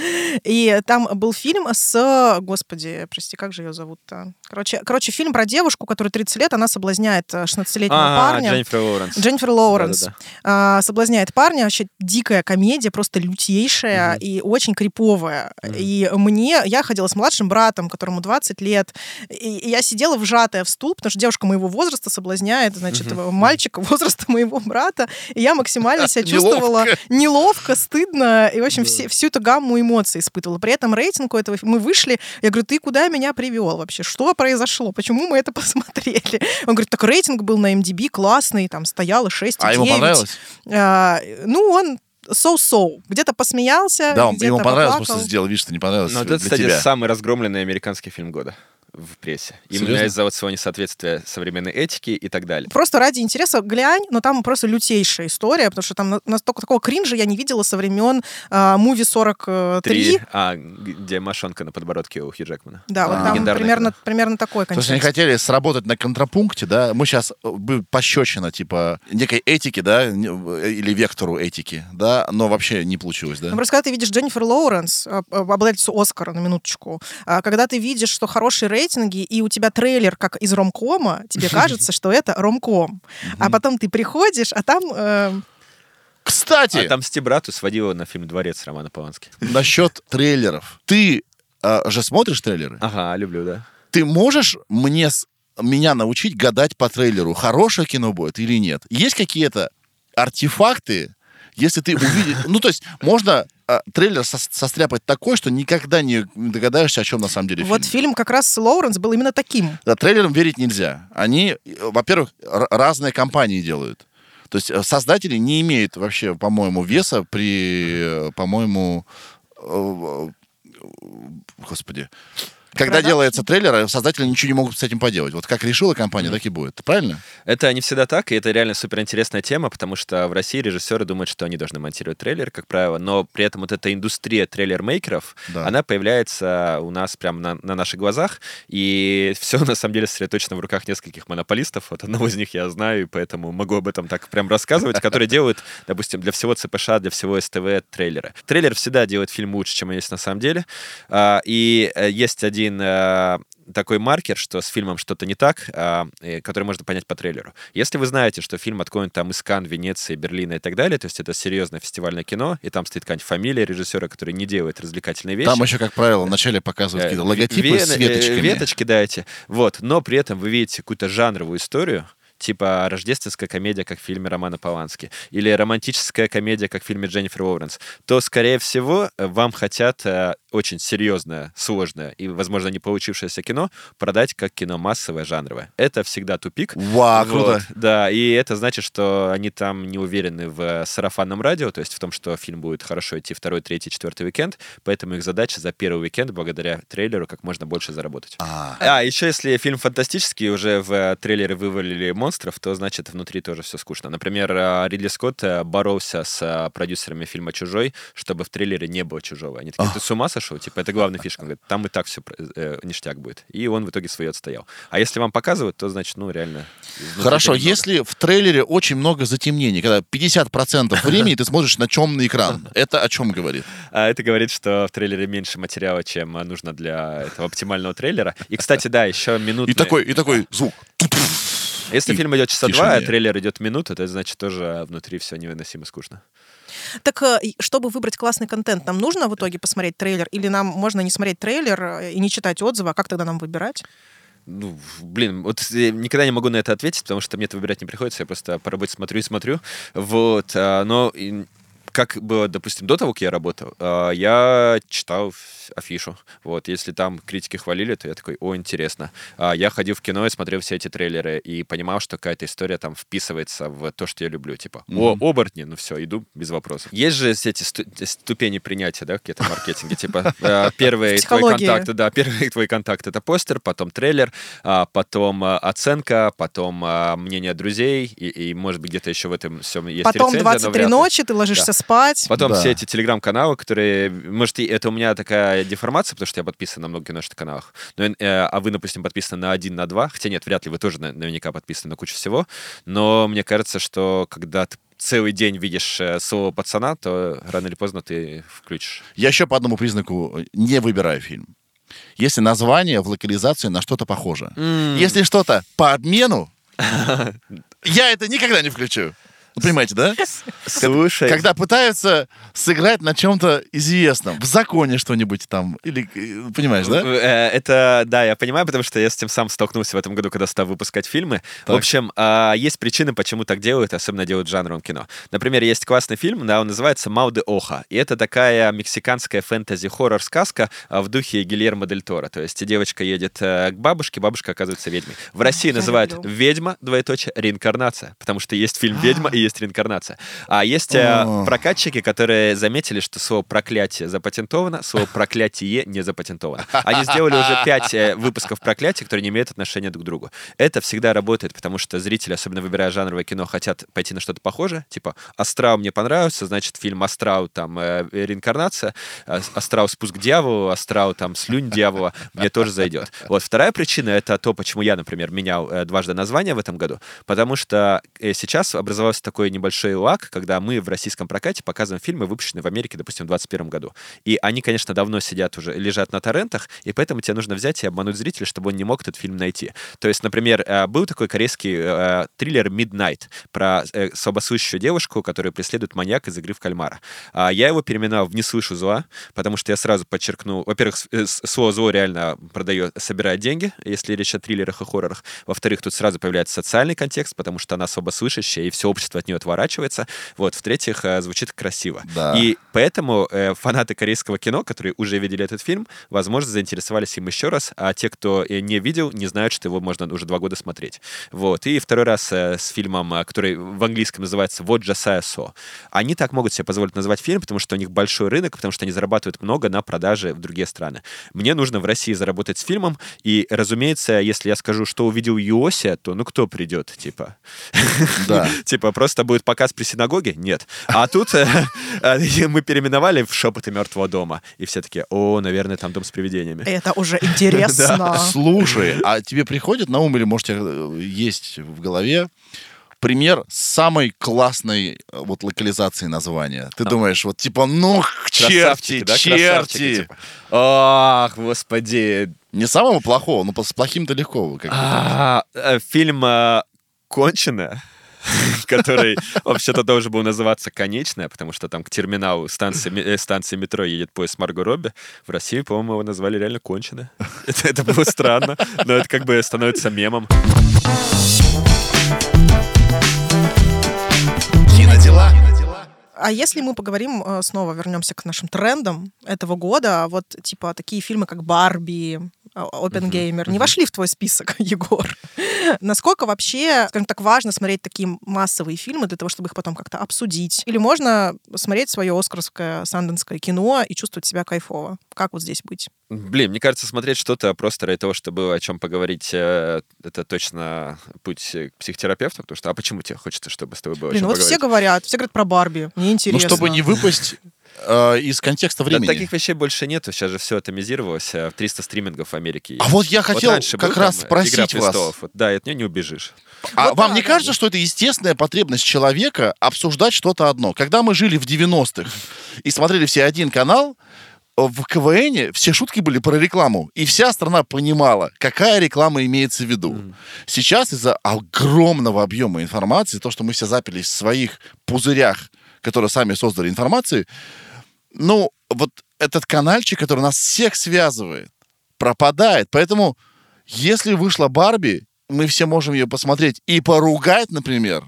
S3: И там был фильм с... Господи, прости, как же ее зовут-то? Короче, короче, фильм про девушку, которой 30 лет, она соблазняет э, 16-летнего
S4: А,
S3: парня.
S4: Дженнифер Лоуренс.
S3: Дженнифер Лоуренс
S4: Да-да-да.
S3: а, соблазняет парня, вообще дикая комедия, просто лютейшая
S4: Мгм.
S3: и очень криповая.
S4: Мгм.
S3: И мне, я ходила с младшим братом, которому 20 лет, и, я сидела вжатая в стул, потому что девушка моего возраста соблазняет, значит, этого мальчика возраста моего брата, и я максимально себя чувствовала неловко, стыдно, и, в общем, все- всю эту гамму эмоций испытывала. При этом рейтинг у этого, мы вышли, я говорю, ты куда меня привел вообще? Что произошло? Почему мы это посмотрели? Он говорит, так рейтинг был на MDB классный, там стояло 6,9.
S1: А ему понравилось?
S3: А, ну, он so-so. Где-то посмеялся,
S1: Да, он-
S3: где-то
S1: ему понравилось,
S3: поплакал.
S1: просто сделал вид, что не понравилось для
S4: это, кстати,
S1: тебя.
S4: самый разгромленный американский фильм года в прессе. Именно
S1: Серьезно?
S4: из-за вот своего несоответствия современной этике и так далее.
S3: Просто ради интереса глянь, но там просто лютейшая история, потому что там на- настолько такого кринжа я не видела со времен а, Муви 43.
S4: Три, а, где мошонка на подбородке у Хью Джекмана.
S3: Да, вот
S1: А.
S3: там
S4: Легендарное
S3: примерно,
S4: кино.
S3: примерно такой
S1: То есть они
S3: контекст.
S1: хотели сработать на контрапункте, да? Мы сейчас пощечина, типа, некой этики, да, не- или вектору этики, да, но вообще не получилось, да?
S3: Ну, просто когда ты видишь Дженнифер Лоуренс, а, а, обладательницу Оскара, на минуточку, когда ты видишь, что хорошие рейтинги, и у тебя трейлер как из ромкома, тебе кажется, что это ромком. А потом ты приходишь, а там... э,
S1: Кстати,
S4: А там Стебрату сводила на фильм «Дворец» Романа Полански.
S1: насчет трейлеров. Ты а, же смотришь трейлеры?
S4: Ага, люблю, да.
S1: Ты можешь мне с- меня научить гадать по трейлеру, хорошее кино будет или нет? Есть какие-то артефакты, если ты увидишь... Ну, то есть можно а, трейлер сос- состряпать такой, что никогда не догадаешься, о чем на самом деле
S3: вот
S1: фильм.
S3: фильм как раз Лоуренс был именно таким.
S1: Да, трейлерам верить нельзя. Они, э, во-первых, разные компании делают. То есть э, создатели не имеют вообще, по-моему, веса при, э, по-моему, господи, когда
S3: Продакшн.
S1: делается трейлер, создатели ничего не могут с этим поделать. Вот как решила компания, так и будет. Правильно?
S4: Это не всегда так, и это реально суперинтересная тема, потому что в России режиссеры думают, что они должны монтировать трейлер, как правило, но при этом вот эта индустрия трейлер-мейкеров,
S1: Да.
S4: она появляется у нас прямо на, на наших глазах, и все на самом деле сосредоточено в руках нескольких монополистов. Вот одного из них я знаю, и поэтому могу об этом так прям рассказывать, которые делают, допустим, для всего ЦПШ, для всего СТВ трейлеры. Трейлер всегда делает фильм лучше, чем он есть на самом деле, А, и э, есть один э, такой маркер, что с фильмом что-то не так, а, э, который можно понять по трейлеру. Если вы знаете, что фильм откроет там из Кан, Венеции, Берлина и так далее, то есть это серьезное фестивальное кино, и там стоит какая-нибудь фамилия режиссера, который не делает развлекательные вещи.
S1: Там еще, как правило, вначале показывают
S4: Э,
S1: какие-то логотипы
S4: вены-
S1: с
S4: э,
S1: веточками.
S4: Веточки, да, эти. Вот. Но при этом вы видите какую-то жанровую историю, типа рождественская комедия, как в фильме Романа Полански, или романтическая комедия, как в фильме Дженнифер Лоуренс, то, скорее всего, вам хотят э, очень серьезное, сложное и, возможно, не получившееся кино продать как кино массовое, жанровое. Это всегда тупик.
S1: Вау,
S4: Вот,
S1: круто.
S4: Да, и это значит, что они там не уверены в сарафанном радио, то есть в том, что фильм будет хорошо идти второй, третий, четвертый уикенд, поэтому их задача за первый уикенд, благодаря трейлеру, как можно больше заработать.
S1: А,
S4: А, еще если фильм фантастический, уже в э, трейлере вывалили монстров, то значит внутри тоже все скучно. Например, э, Ридли Скотт э, боролся с э, продюсерами фильма «Чужой», чтобы в трейлере не было «Чужого». Они такие, ты с ума сошел? Типа, это главная фишка. Он говорит, там и так все ништяк будет. И он в итоге свое отстоял. А если вам показывают, то значит, ну, реально...
S1: Хорошо, если в трейлере очень много затемнений, когда 50% времени ты смотришь на темный экран, это о чем говорит?
S4: А это говорит, что в трейлере меньше материала, чем э, нужно для этого оптимального трейлера. И, кстати, да, еще минутный...
S1: И такой, и такой звук.
S4: Если
S1: и
S4: фильм идет часа
S1: тишине.
S4: два, а трейлер идет минуту, то это значит тоже внутри все невыносимо скучно.
S3: Так, э, чтобы выбрать классный контент, нам нужно в итоге посмотреть трейлер? Или нам можно не смотреть трейлер э, и не читать отзывы? А как тогда нам выбирать?
S4: Ну, блин, вот я никогда не могу на это ответить, потому что мне это выбирать не приходится, я просто по работе смотрю и смотрю. Вот, а, но как было, допустим, до того, как я работал, а, я читал афишу. Вот, если там критики хвалили, то я такой, о, интересно. А, Я ходил в кино и смотрел все эти трейлеры и понимал, что какая-то история там вписывается в то, что я люблю. Типа, о, оборотни, ну все, иду без вопросов. Есть же эти сту- ступени принятия, да, какие-то маркетинге. Типа, э, первый твой
S3: Психология.
S4: контакт, да, первый твой контакт — это постер, потом трейлер, а, потом а, оценка, потом мнение друзей, и, может быть, где-то еще в этом всем есть
S3: Потом
S4: рецензия, но
S3: 23
S4: вряд ли.
S3: ночи, ты ложишься спать.
S4: Потом
S1: Да.
S4: все эти телеграм-каналы, которые... Может, это у меня такая деформация, потому что я подписан на много киношных каналах. Но, э, а вы, допустим, подписаны на один, на два. Хотя нет, вряд ли вы тоже на- наверняка подписаны на кучу всего. Но мне кажется, что когда ты целый день видишь э, слово пацана, то рано или поздно ты включишь.
S1: Я еще по одному признаку э, не выбираю фильм. Если название в локализации на что-то похоже. Если что-то по обмену, я это никогда не включу. Вы понимаете, да?
S4: Слушай,
S1: Когда пытаются сыграть на чем-то известном, в законе что-нибудь там, или, э, понимаешь, да?
S4: Э, Это, да, я понимаю, потому что я с этим сам столкнулся в этом году, когда стал выпускать фильмы.
S1: Так.
S4: В общем, а, есть причины, почему так делают, особенно делают в жанровом кино. Например, есть классный фильм, да, он называется «Мауде Оха», и это такая мексиканская фэнтези-хоррор-сказка а, в духе Гильермо Дель Торо. То есть девочка едет э, к бабушке, бабушка оказывается ведьмой. В России
S3: я
S4: называют
S3: люблю.
S4: «Ведьма», двоеточие, «Реинкарнация», потому что есть фильм «Ведьма» и есть «Реинкарнация». А есть э,
S1: О.
S4: прокатчики, которые заметили, что слово «проклятие» запатентовано, слово «проклятие» не запатентовано. Они сделали уже пять э, выпусков «Проклятия», которые не имеют отношения друг к другу. Это всегда работает, потому что зрители, особенно выбирая жанровое кино, хотят пойти на что-то похожее. Типа «Астрал» мне понравился, значит, фильм «Астрал» там э, «Реинкарнация», э, «Астрал. Спуск к дьяволу», «Астрал» там «Слюнь дьявола» мне тоже зайдет. Вот вторая причина — это то, почему я, например, менял э, дважды название в этом году, потому что э, сейчас образовался такой небольшой лак, когда мы в российском прокате показываем фильмы, выпущенные в Америке, допустим, в 2021 году. И они, конечно, давно сидят уже, лежат на торрентах, и поэтому тебе нужно взять и обмануть зрителя, чтобы он не мог этот фильм найти. То есть, например, э, был такой корейский э, триллер «Midnight» про э, слабослышащую девушку, которую преследует маньяк из игры в кальмара. А Я его переименовал в «Не слышу зла», потому что я сразу подчеркнул, во-первых, с- э, слово «зло» реально продает, собирает деньги, если речь о триллерах и хоррорах. Во-вторых, тут сразу появляется социальный контекст, потому что она слабослышащая, и все общество от нее отворачивается. Вот, в-третьих, э, звучит красиво.
S1: Да.
S4: И поэтому э, фанаты корейского кино, которые уже видели этот фильм, возможно, заинтересовались им еще раз, а те, кто не видел, не знают, что его можно уже два года смотреть. Вот. И второй раз э, с фильмом, который в английском называется «Вот Джасая Со». Они так могут себе позволить назвать фильм, потому что у них большой рынок, потому что они зарабатывают много на продаже в другие страны. Мне нужно в России заработать с фильмом, и, разумеется, если я скажу, что увидел Йося, то ну кто придет, типа?
S1: Да.
S4: Типа просто будет показ при синагоге? Нет. А тут э, э, мы переименовали в «Шепоты мертвого дома», и все таки о, наверное, там дом с привидениями.
S3: Это уже интересно.
S1: Слушай, а тебе приходит на ум или, может, э, есть в голове пример самой классной вот локализации названия? Ты думаешь, вот типа, ну, черти,
S4: да,
S1: черти.
S4: типа. Ах, господи.
S1: Не самого плохого, но с плохим-то легко. как
S4: А, э, Фильм э, «Конченая», который вообще-то должен был называться «Конечная», потому что там к терминалу станции, э, станции метро едет поезд Марго Робби. В России, по-моему, его назвали реально «Конченая». Это, это было странно, но это как бы становится мемом.
S1: Кинодела.
S3: А если мы поговорим э, снова, вернемся к нашим трендам этого года, вот типа такие фильмы, как «Барби», э, «Опенгеймер», не вошли в твой список, Егор. Насколько вообще, скажем так, важно смотреть такие массовые фильмы для того, чтобы их потом как-то обсудить? Или можно смотреть свое оскаровское, санденское кино и чувствовать себя кайфово? Как вот здесь быть?
S4: Блин, мне кажется, смотреть что-то просто ради того, чтобы о чем поговорить, э, это точно путь к психотерапевту, потому что а почему тебе хочется, чтобы с тобой было о
S3: Блин,
S4: чем
S3: ну вот все
S4: поговорить?
S3: говорят, все говорят про Барби. Мне
S1: Ну,
S3: интересно.
S1: чтобы не выпасть э, из контекста
S4: Да,
S1: времени.
S4: таких вещей больше нету, сейчас же все атомизировалось, э, 300 стримингов в Америке
S1: А вот я хотел
S4: раньше
S1: как
S4: был
S1: раз
S4: там
S1: спросить
S4: «Игра
S1: вас.
S4: престолов». Вот, да, от нее не убежишь.
S1: А
S3: Вот
S1: вам
S3: да,
S1: не
S3: да.
S1: кажется, что это естественная потребность человека обсуждать что-то одно? Когда мы жили в 90-х и смотрели все один канал, в КВН все шутки были про рекламу, и вся страна понимала, какая реклама имеется в виду. Сейчас из-за огромного объема информации, то, что мы все запились в своих пузырях, которые сами создали информации, ну, вот этот канальчик, который нас всех связывает, пропадает. Поэтому, если вышла Барби, мы все можем ее посмотреть и поругать, например.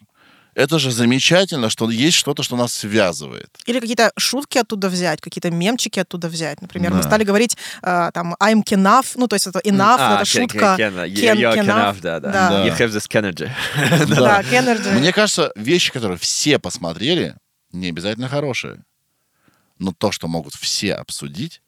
S1: Это же замечательно, что есть что-то, что нас связывает.
S3: Или какие-то шутки оттуда взять, какие-то мемчики оттуда взять. Например, мы
S1: Да.
S3: стали говорить э, там I'm enough, ну то есть это enough,
S4: А,
S3: это
S4: Ken-
S3: шутка.
S4: Ken- Ken- you're да, да.
S3: Да.
S4: You have this energy.
S3: Да.
S1: Мне кажется, вещи, которые все посмотрели, не обязательно хорошие. Но то, что могут все обсудить,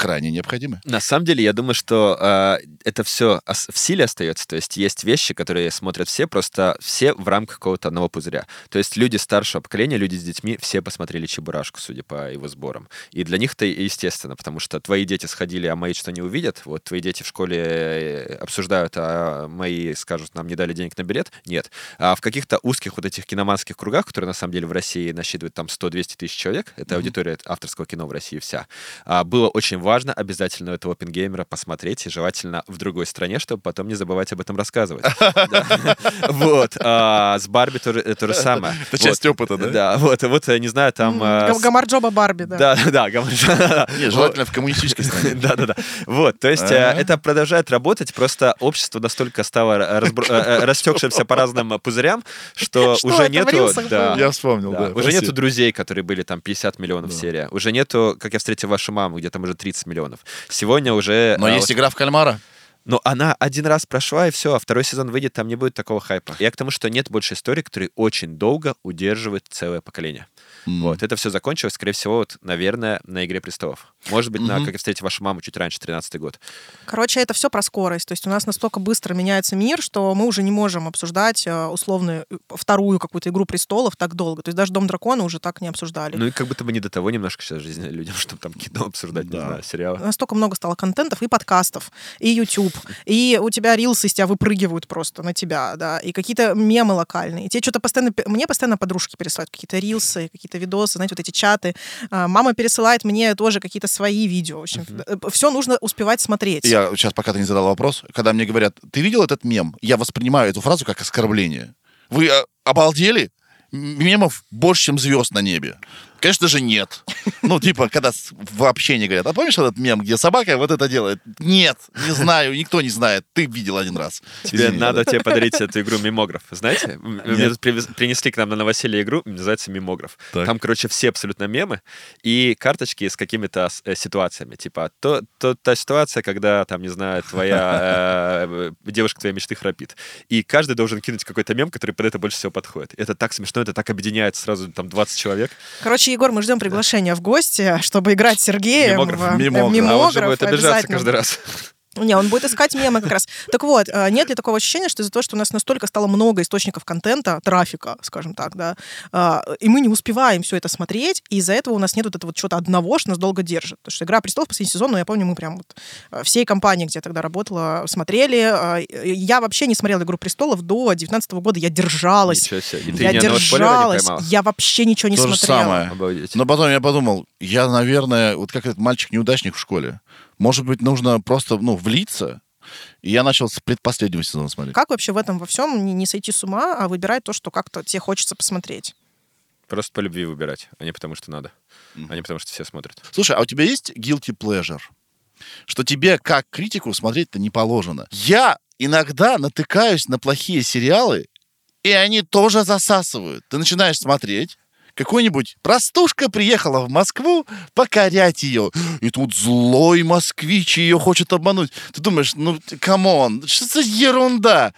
S1: крайне необходимы.
S4: На самом деле, я думаю, что э, это все в силе остается. То есть есть вещи, которые смотрят все, просто все в рамках какого-то одного пузыря. То есть люди старшего поколения, люди с детьми, все посмотрели Чебурашку, судя по его сборам. И для них это естественно, потому что твои дети сходили, а мои что не увидят. Вот твои дети в школе э, обсуждают, а мои скажут, нам не дали денег на билет. Нет. А в каких-то узких вот этих киноманских кругах, которые на самом деле в России насчитывают там 100-200 тысяч человек, это аудитория авторского кино в России вся, а, было очень важно обязательно этого опенгеймера посмотреть, и желательно в другой стране, чтобы потом не забывать об этом рассказывать. Вот. а С Барби то же то же самое.
S1: Это часть опыта, да?
S4: Да, вот, вот, э, не знаю, там... А,
S3: Гамарджоба Барби, да.
S4: Да, да,
S1: Нет, желательно в коммунистической стране.
S4: да, да, да. Вот, то есть э, это продолжает работать, просто общество настолько стало э, э, растекшимся по разным пузырям, что уже нету...
S1: Я вспомнил,
S4: да, уже нету друзей, которые были там 50 миллионов серия. Уже нету, как я встретил вашу маму, где там уже 30 миллионов. Сегодня уже...
S1: Но
S4: а,
S1: есть
S4: вот-
S1: игра в кальмара.
S4: но она один раз прошла, и все, а второй сезон выйдет, там не будет такого хайпа. Я к тому, что нет больше историй, которые очень долго удерживают целое поколение.
S1: М.
S4: Вот, это все закончилось, скорее всего, вот, наверное, на «Игре престолов». Может быть, на
S1: Мгм.
S4: «Как я встретил вашу маму» чуть раньше, 13 год.
S3: Короче, это все про скорость. То есть у нас настолько быстро меняется мир, что мы уже не можем обсуждать э, условную э, вторую какую-то игру престолов так долго. То есть даже Дом дракона уже так не обсуждали.
S4: Ну и как будто бы не до того немножко сейчас жизни людям, чтобы там кино обсуждать, не
S1: Да.
S4: знаю, сериалы.
S3: Настолько много стало контентов и подкастов, и YouTube, и у тебя рилсы из тебя выпрыгивают просто на тебя, да, и какие-то мемы локальные. И тебе что-то постоянно... Мне постоянно подружки пересылают какие-то рилсы, какие-то видосы, знаете, вот эти чаты. А, Мама пересылает мне тоже какие-то свои видео. В общем, все нужно успевать смотреть.
S1: Я сейчас, пока ты не задал вопрос, когда мне говорят, ты видел этот мем? Я воспринимаю эту фразу как оскорбление. Вы а, обалдели? Мемов больше, чем звезд на небе. Конечно же, нет. Ну, типа, когда вообще не говорят. А помнишь этот мем, где собака вот это делает? Нет, не знаю, никто не знает. Ты видел один раз.
S4: Тебе
S1: Извини,
S4: надо
S1: да.
S4: тебе подарить эту игру «Мимограф». Знаете? Мне тут привез- принесли к нам на новоселье игру, называется «Мимограф».
S1: Так.
S4: Там, короче, все абсолютно мемы и карточки с какими-то э, ситуациями. Типа, то, то, та ситуация, когда, там, не знаю, твоя э, девушка твоей мечты храпит. И каждый должен кинуть какой-то мем, который под это больше всего подходит. Это так смешно, это так объединяет сразу там 20 человек.
S3: Короче, Егор, мы ждем приглашения в гости, чтобы играть с Сергеем.
S4: Мимограф.
S3: в- э,
S1: Мимограф.
S4: а он же
S3: Мимограф,
S4: будет обижаться каждый раз.
S3: Не, он будет искать мемы как раз. Так вот, э, нет ли такого ощущения, что из-за того, что у нас настолько стало много источников контента, трафика, скажем так, да, э, и мы не успеваем все это смотреть, и из-за этого у нас нет вот этого вот чего-то одного, что нас долго держит. Потому что «Игра престолов» последний сезон, ну, я помню, мы прям вот э, всей компании, где я тогда работала, смотрели. Я вообще не смотрела «Игру престолов» до 19 года, я держалась.
S4: Ничего себе. И ты
S3: Я держалась, я вообще ничего не
S1: То же
S3: смотрела.
S1: самое.
S4: Обалдеть.
S1: Но потом я подумал, я, наверное, вот как этот мальчик-неудачник в школе. Может быть, нужно просто, ну, влиться. И я начал с предпоследнего сезона смотреть.
S3: Как вообще в этом во всем не, не сойти с ума, а выбирать то, что как-то тебе хочется посмотреть?
S4: Просто по любви выбирать, а не потому что надо. А не потому что все смотрят.
S1: Слушай, а у тебя есть guilty pleasure? Что тебе, как критику, смотреть-то не положено. Я иногда натыкаюсь на плохие сериалы, и они тоже засасывают. Ты начинаешь смотреть, какой-нибудь простушка приехала в Москву покорять ее, и тут злой москвич ее хочет обмануть. Ты думаешь, ну, come on, что за ерунда?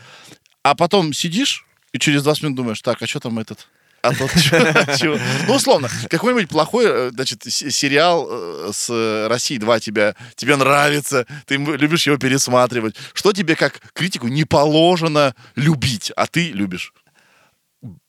S1: А потом сидишь, и через 20 минут думаешь, так, а что там этот... А тот чё- чё? Ну, условно, какой-нибудь плохой, э, значит, сериал э, с России 2 тебя, тебе нравится, ты любишь его пересматривать. Что тебе, как критику, не положено любить, а ты любишь?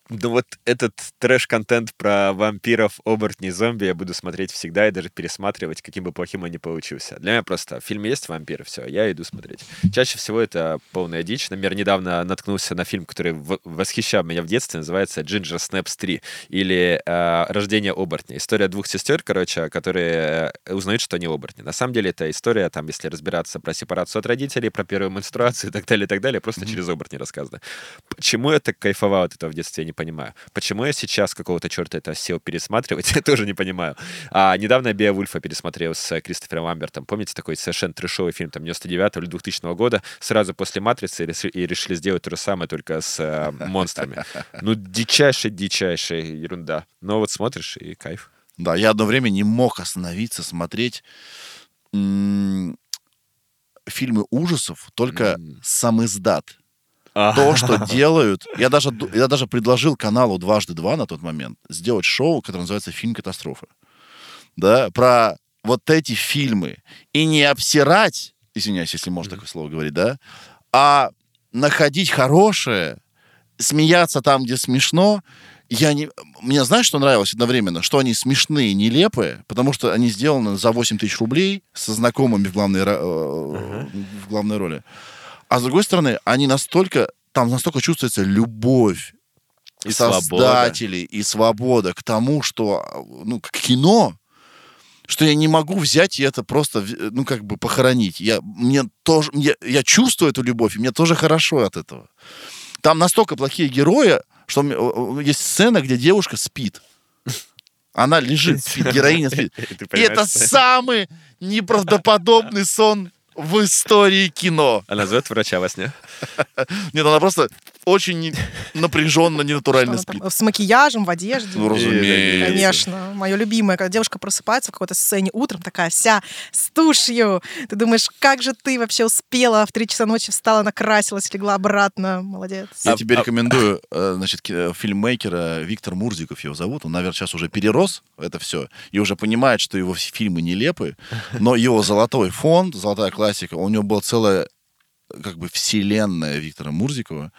S4: Да вот этот трэш-контент про вампиров, оборотней, зомби я буду смотреть всегда и даже пересматривать, каким бы плохим он ни получился. Для меня просто в фильме есть вампиры, все, я иду смотреть. Чаще всего это полная дичь. Например, недавно наткнулся на фильм, который восхищал меня в детстве, называется «Ginger Snaps 3» или э, «Рождение оборотня». История двух сестер, короче, которые э, узнают, что они оборотни. На самом деле это история, там, если разбираться про сепарацию от родителей, про первую менструацию и так далее, и так далее, просто через оборотни рассказано. Почему я так кайфовал от этого в детстве, я не понимаю. Почему я сейчас какого-то черта это сел пересматривать, я тоже не понимаю. А недавно я Беовульфа пересмотрел с Кристофером Ламбертом. Помните такой совершенно трешовый фильм, там, 99 или 2000 года, сразу после «Матрицы» и решили сделать то же самое, только с э, монстрами. Ну, дичайшая-дичайшая ерунда. Но вот смотришь, и кайф.
S1: Да, я одно время не мог остановиться смотреть фильмы ужасов, только
S4: М.
S1: сам издат.
S4: А.
S1: То, что делают... Я даже, я даже предложил каналу «Дважды два» на тот момент сделать шоу, которое называется «Фильм катастрофы». Да, про вот эти фильмы. И не обсирать, извиняюсь, если можно такое слово говорить, да, а находить хорошее, смеяться там, где смешно. Я не... Мне знаешь, что нравилось одновременно? Что они смешные, нелепые, потому что они сделаны за 8 тысяч рублей со знакомыми в главной, э, в главной роли. А с другой стороны, они настолько... Там настолько чувствуется любовь
S4: И свобода.
S1: создателей и свобода к тому, что, ну, к кино, что я не могу взять и это просто, ну, как бы похоронить. Я, мне тоже, я, я чувствую эту любовь, и мне тоже хорошо от этого. Там настолько плохие герои, что есть сцена, где девушка спит. Она лежит, спит, героиня спит.
S4: И
S1: это самый неправдоподобный сон в истории кино.
S4: Она зовет врача во сне.
S1: Нет, она просто очень напряженно, ненатурально спит.
S3: там, с макияжем, в одежде.
S1: Ну, разумеется.
S3: Конечно, мое любимое, когда девушка просыпается в какой-то сцене утром, такая вся с тушью. Ты думаешь, как же ты вообще успела в 3 часа ночи встала, накрасилась, легла обратно. Молодец.
S1: Я
S4: А-
S1: тебе
S4: а-
S1: рекомендую, э, значит, э, фильммейкера Виктор Мурзиков его зовут. Он, наверное, сейчас уже перерос это все и уже понимает, что его фильмы нелепы, но его золотой фонд, золотая классика, у него была целая как бы вселенная Виктора Мурзикова.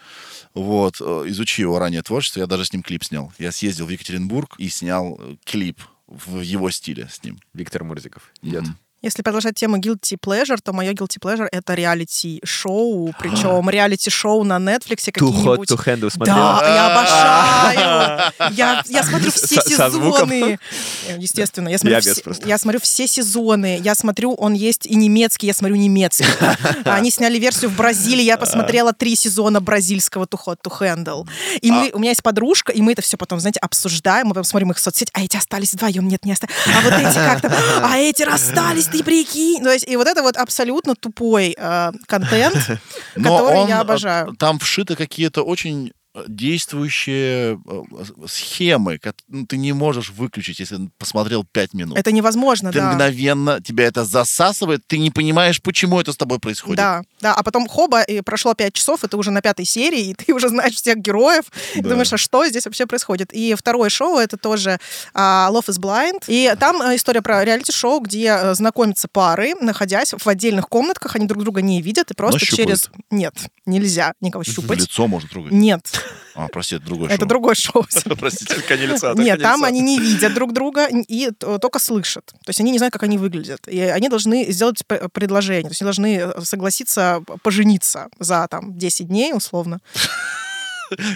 S1: Вот, э, изучи его раннее творчество, я даже с ним клип снял. Я съездил в Екатеринбург и снял э, клип в его стиле с ним.
S4: Виктор Мурзиков. Идет.
S1: Мгм.
S3: Если продолжать тему guilty pleasure, то мое guilty pleasure — это реалити-шоу, причем реалити-шоу на Netflix
S4: Too hot
S3: какие-нибудь.
S4: to handle смотрел?
S3: Да, я обожаю. Я, я смотрю все
S4: Со- со звуком?
S3: сезоны. Э, Естественно, я смотрю,
S4: Я без
S3: все,
S4: просто.
S3: я смотрю все сезоны. Я смотрю, он есть и немецкий, я смотрю немецкий. Они сняли версию в Бразилии, я посмотрела три сезона бразильского Too Hot to Handle. И мы, у меня есть подружка, и мы это все потом, знаете, обсуждаем, мы потом смотрим их соцсети, а эти остались вдвоем, нет, не остались. А вот эти как-то, а эти расстались, ты прикинь. То есть, и вот это вот абсолютно тупой э, контент, который я
S1: э,
S3: обожаю.
S1: Там вшиты какие-то очень действующие э, схемы, ну, ты не можешь выключить, если посмотрел 5 минут.
S3: Это невозможно,
S1: ты
S3: да.
S1: мгновенно, тебя это засасывает, ты не понимаешь, почему это с тобой происходит.
S3: Да, да, а потом хоба, и прошло пять часов, и ты уже на пятой серии, и ты уже знаешь всех героев, и
S1: Да.
S3: думаешь, а что здесь вообще происходит? И второе шоу, это тоже а, Love is Blind, и там а, история про реалити-шоу, где а, знакомятся пары, находясь в отдельных комнатках, они друг друга не видят, и просто через... Нет, нельзя никого щупать.
S1: Лицо можно трогать.
S3: Нет,
S1: А, прости, это другое
S3: это
S1: шоу.
S3: другое шоу.
S4: Простите, только
S3: Нет,
S4: не
S3: там они не видят друг друга и только слышат. То есть они не знают, как они выглядят. И они должны сделать предложение. То есть они должны э, согласиться пожениться за там 10 дней, условно,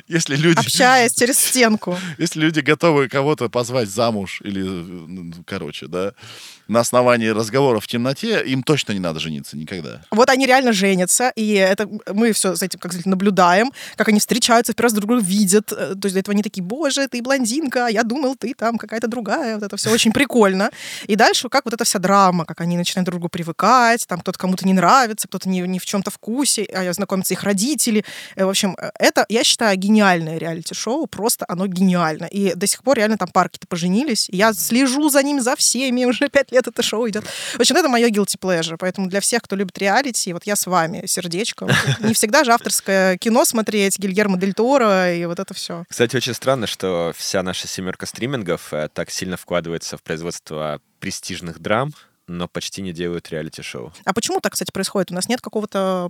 S1: Если люди,
S3: общаясь через стенку.
S1: если люди готовы кого-то позвать замуж или, э, ну, короче, да, на основании разговора в темноте, им точно не надо жениться никогда.
S3: Вот они реально женятся, и это мы все за этим как сказать, наблюдаем, как они встречаются, первый раз друг друга видят. Э, То есть до этого они такие, боже, ты блондинка, а я думал, ты там какая-то другая. Вот это все очень прикольно. И дальше как вот эта вся драма, как они начинают друг другу привыкать, там кто-то кому-то не нравится, кто-то не, не в чем-то вкусе, а знакомятся их родители. Э, В общем, э, это, я считаю, гениальное реалити-шоу, просто оно гениально. И до сих пор реально там парки-то поженились. Я слежу за ним, за всеми, уже пять лет это шоу идет. В общем, это мое guilty pleasure. Поэтому для всех, кто любит реалити, вот я с вами, сердечком. Не всегда же авторское кино смотреть, Гильермо Дель Торо и вот это все.
S4: Кстати, очень странно, что вся наша семерка стримингов э, так сильно вкладывается в производство престижных драм, но почти не делают реалити-шоу.
S3: А почему так, кстати, происходит? У нас нет какого-то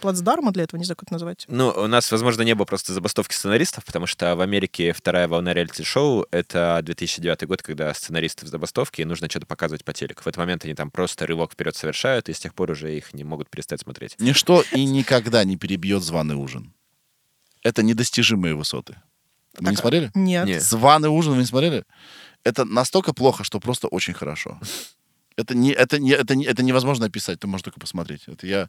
S3: плацдарма для этого, не знаю, как это назвать.
S4: Ну, у нас, возможно, не было просто забастовки сценаристов, потому что в Америке вторая волна реалити-шоу — это 2009 год, когда сценаристы в забастовке, и нужно что-то показывать по телеку. В этот момент они там просто рывок вперед совершают, и с тех пор уже их не могут перестать смотреть.
S1: Ничто и никогда не перебьет званый ужин. Это недостижимые высоты. Вы не
S3: Так,
S1: смотрели?
S3: Нет.
S4: Нет.
S1: Званый ужин вы не смотрели? Это настолько плохо, что просто очень хорошо. Это, не, это, не, это, не, это невозможно описать, ты можешь только посмотреть. Это я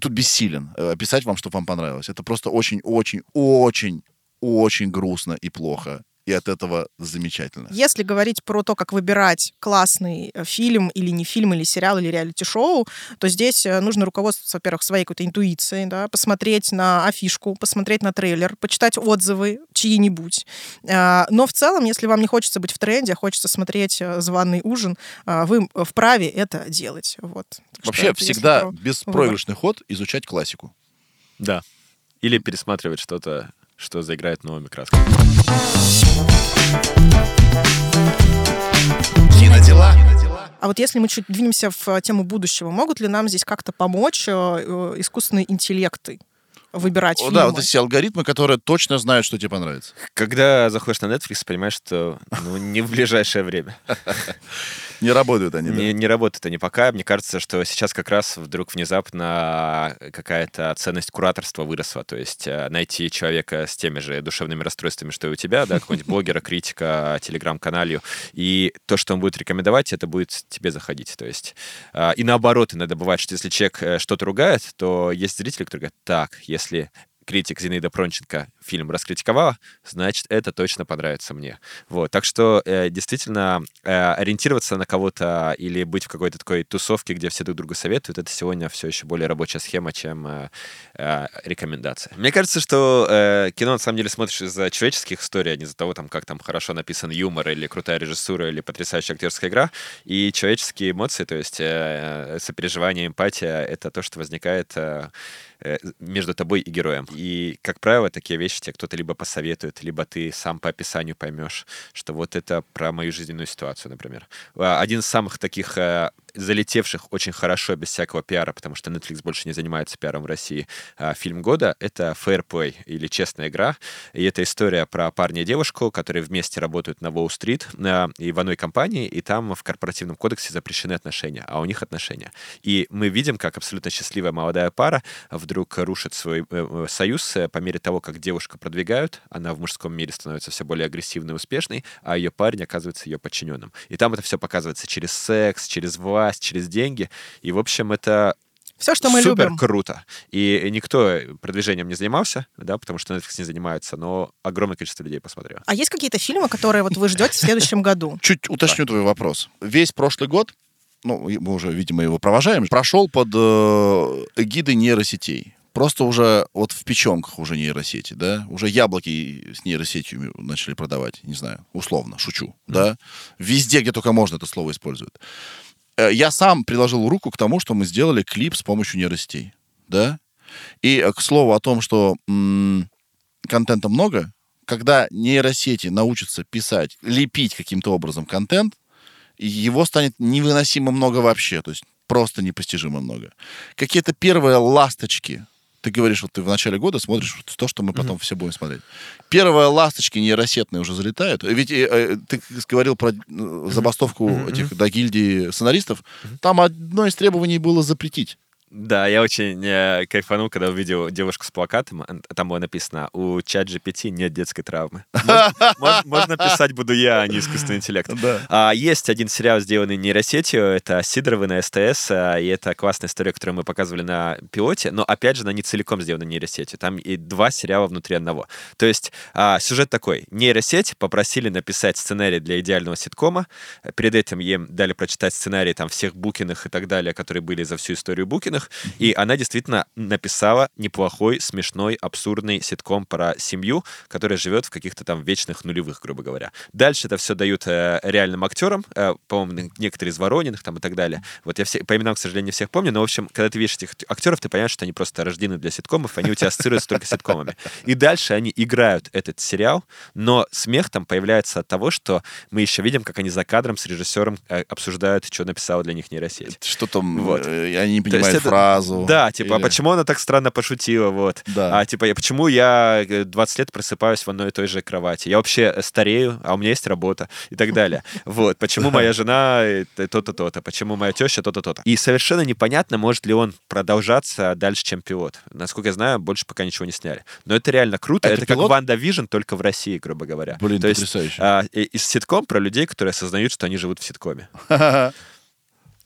S1: тут бессилен э, описать вам, чтобы вам понравилось. Это просто очень-очень-очень-очень грустно и плохо. И от этого замечательно.
S3: Если говорить про то, как выбирать классный э, фильм или не фильм, или сериал, или реалити-шоу, то здесь э, нужно руководствоваться, во-первых, своей какой-то интуицией, да, посмотреть на афишку, посмотреть на трейлер, почитать отзывы чьи-нибудь. А, Но в целом, если вам не хочется быть в тренде, а хочется смотреть э, званый ужин, а, вы вправе это делать. Вот. Так что
S1: Вообще всегда
S3: про-
S1: беспроигрышный ход изучать классику.
S4: Да. Или пересматривать что-то, что заиграет новыми красками.
S3: Вот если мы чуть двинемся в э, тему будущего, могут ли нам здесь как-то помочь э, э, искусственные интеллекты выбирать
S1: О,
S3: фильмы?
S1: Да, вот эти алгоритмы, которые точно знают, что тебе понравится.
S4: Когда заходишь на Netflix, понимаешь, что ну, не в ближайшее время.
S1: Не работают они, да.
S4: Не, не работают они пока. Мне кажется, что сейчас как раз вдруг внезапно какая-то ценность кураторства выросла. То есть э, найти человека с теми же душевными расстройствами, что и у тебя, да, какого-нибудь блогера, критика, телеграм-каналью, и то, что он будет рекомендовать, это будет тебе заходить. То есть э, и наоборот, иногда бывает, что если человек э, что-то ругает, то есть зрители, которые говорят, так, если критик Зинаида Пронченко фильм раскритиковала, значит, это точно понравится мне. Вот. Так что э, действительно э, ориентироваться на кого-то или быть в какой-то такой тусовке, где все друг другу советуют, это сегодня все еще более рабочая схема, чем э, э, рекомендация. Мне кажется, что э, кино на самом деле смотришь из-за человеческих историй, а не из-за того, там, как там хорошо написан юмор или крутая режиссура или потрясающая актерская игра. И человеческие эмоции, то есть э, сопереживание, эмпатия — это то, что возникает э, между тобой и героем. И, как правило, такие вещи тебе кто-то либо посоветует, либо ты сам по описанию поймешь, что вот это про мою жизненную ситуацию, например. А, Один из самых таких э, залетевших очень хорошо, без всякого пиара, потому что Netflix больше не занимается пиаром в России, а, фильм года — это Fair Play, или «Честная игра». И это история про парня и девушку, которые вместе работают на Уолл-стрит и в одной компании, и там в корпоративном кодексе запрещены отношения, а у них отношения. И мы видим, как абсолютно счастливая молодая пара вдруг рушит свой э, э, союз э, по мере того, как девушка продвигают, она в мужском мире становится все более агрессивной и успешной, а ее парень оказывается ее подчиненным. И там это все показывается через секс, через власть, через деньги. И, в общем, это
S3: все, что мы
S4: Супер
S3: любим.
S4: круто. И никто продвижением не занимался, да, потому что Netflix не занимается, но огромное количество людей посмотрело.
S3: А есть какие-то фильмы, которые вот вы ждете в следующем году?
S1: Чуть уточню твой вопрос. Весь прошлый год, ну, мы уже, видимо, его провожаем, прошел под э, эгидой нейросетей. Просто уже вот в печенках уже нейросети, да? Уже яблоки с нейросетью начали продавать, не знаю, условно, шучу, да? Везде, где только можно это слово используют. Э, Я сам приложил руку к тому, что мы сделали клип с помощью нейросетей, да? И э, к слову о том, что м, контента много, когда нейросети научатся писать, лепить каким-то образом контент, его станет невыносимо много вообще, то есть просто непостижимо много. Какие-то первые ласточки, ты говоришь, вот ты в начале года смотришь вот то, что мы потом все будем смотреть. Первые ласточки нейросетные уже залетают. Ведь э, э, ты говорил про э, забастовку этих до гильдии сценаристов. Там одно из требований было запретить.
S4: Да, я очень э, кайфанул, когда увидел девушку с плакатом. Там было написано, у чат GPT нет детской травмы. Можно, мож- можно писать буду я, а не искусственный интеллект. А, есть один сериал, сделанный нейросетью, это «Сидоровы» на СТС, а, и это классная история, которую мы показывали на пилоте, но, опять же, она не целиком сделана нейросетью. Там и два сериала внутри одного. То есть а, сюжет такой. Нейросеть попросили написать сценарий для идеального ситкома. Перед этим ей дали прочитать сценарий там всех Букиных и так далее, которые были за всю историю Букиных, и она действительно написала неплохой, смешной, абсурдный ситком про семью, которая живет в каких-то там вечных нулевых, грубо говоря. Дальше это все дают э, реальным актерам, э, по-моему, некоторые из Ворониных там и так далее. Вот я все, по именам, к сожалению, не всех помню, но, в общем, когда ты видишь этих актеров, ты понимаешь, что они просто рождены для ситкомов, они у тебя ассоциируются только с ситкомами. И дальше они играют этот сериал, но смех там появляется от того, что мы еще видим, как они за кадром с режиссером э, обсуждают, что написала для них нейросеть.
S1: Что там,
S4: Вот.
S1: э, я не
S4: То есть
S1: понимаю
S4: это-
S1: фразу.
S4: Да, типа, а
S1: Или-
S4: почему она так странно пошутила, вот.
S1: Да.
S4: А типа, я- почему я э, 20 лет просыпаюсь в одной и той же кровати? Я вообще э, старею, а у меня есть работа и так далее. Вот. Почему моя жена э, то-то, то-то? Почему моя теща то-то, то-то? И совершенно непонятно, может ли он продолжаться дальше, чем пилот. Насколько я знаю, больше пока ничего не сняли. Но это реально круто.
S1: Это
S4: как WandaVision, только в России, грубо говоря.
S1: Блин,
S4: То есть,
S1: потрясающе.
S4: а, и- ситком про людей, которые осознают, что они живут в ситкоме.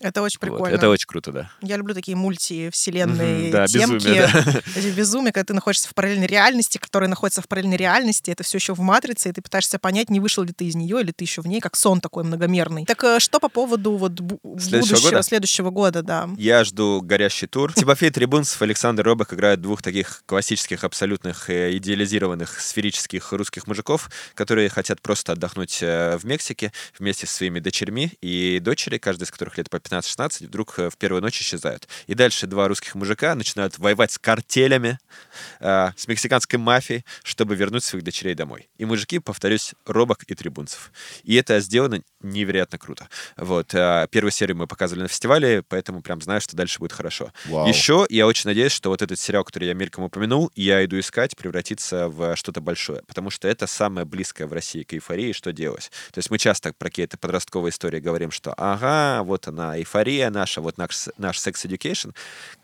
S3: Это очень
S4: Вот.
S3: прикольно.
S4: Это очень круто, да.
S3: Я люблю такие мультивселенные
S4: Мгм, да,
S3: темки.
S4: безумие, да.
S3: Эти безумия, когда ты находишься в параллельной реальности, которая находится в параллельной реальности, это все еще в матрице, и ты пытаешься понять, не вышел ли ты из нее, или ты еще в ней, как сон такой многомерный. Так э, что по поводу вот бу-
S4: Следующего
S3: будущего,
S4: года?
S3: следующего года, да.
S4: Я жду горящий тур. Тимофей Трибунцев, Александр Робок играют двух таких классических, абсолютных э, идеализированных сферических русских мужиков, которые хотят просто отдохнуть э, в Мексике вместе со своими дочерьми. И дочери, каждая из которых лет по 15-16, вдруг э, в первую ночь исчезают. И дальше два русских мужика начинают воевать с картелями, э, с мексиканской мафией, чтобы вернуть своих дочерей домой. И мужики, повторюсь, Робок и Трибунцев. И это сделано невероятно круто. Вот. э, Первую серию мы показывали на фестивале, поэтому прям знаю, что дальше будет хорошо.
S1: Вау.
S4: Еще я очень надеюсь, что вот этот сериал, который я мельком упомянул, «Я иду искать», превратится в что-то большое, потому что это самое близкое в России к эйфории, что делать. То есть мы часто про какие-то подростковые истории говорим, что ага, вот она, эйфория наша, вот наш, наш Sex Education.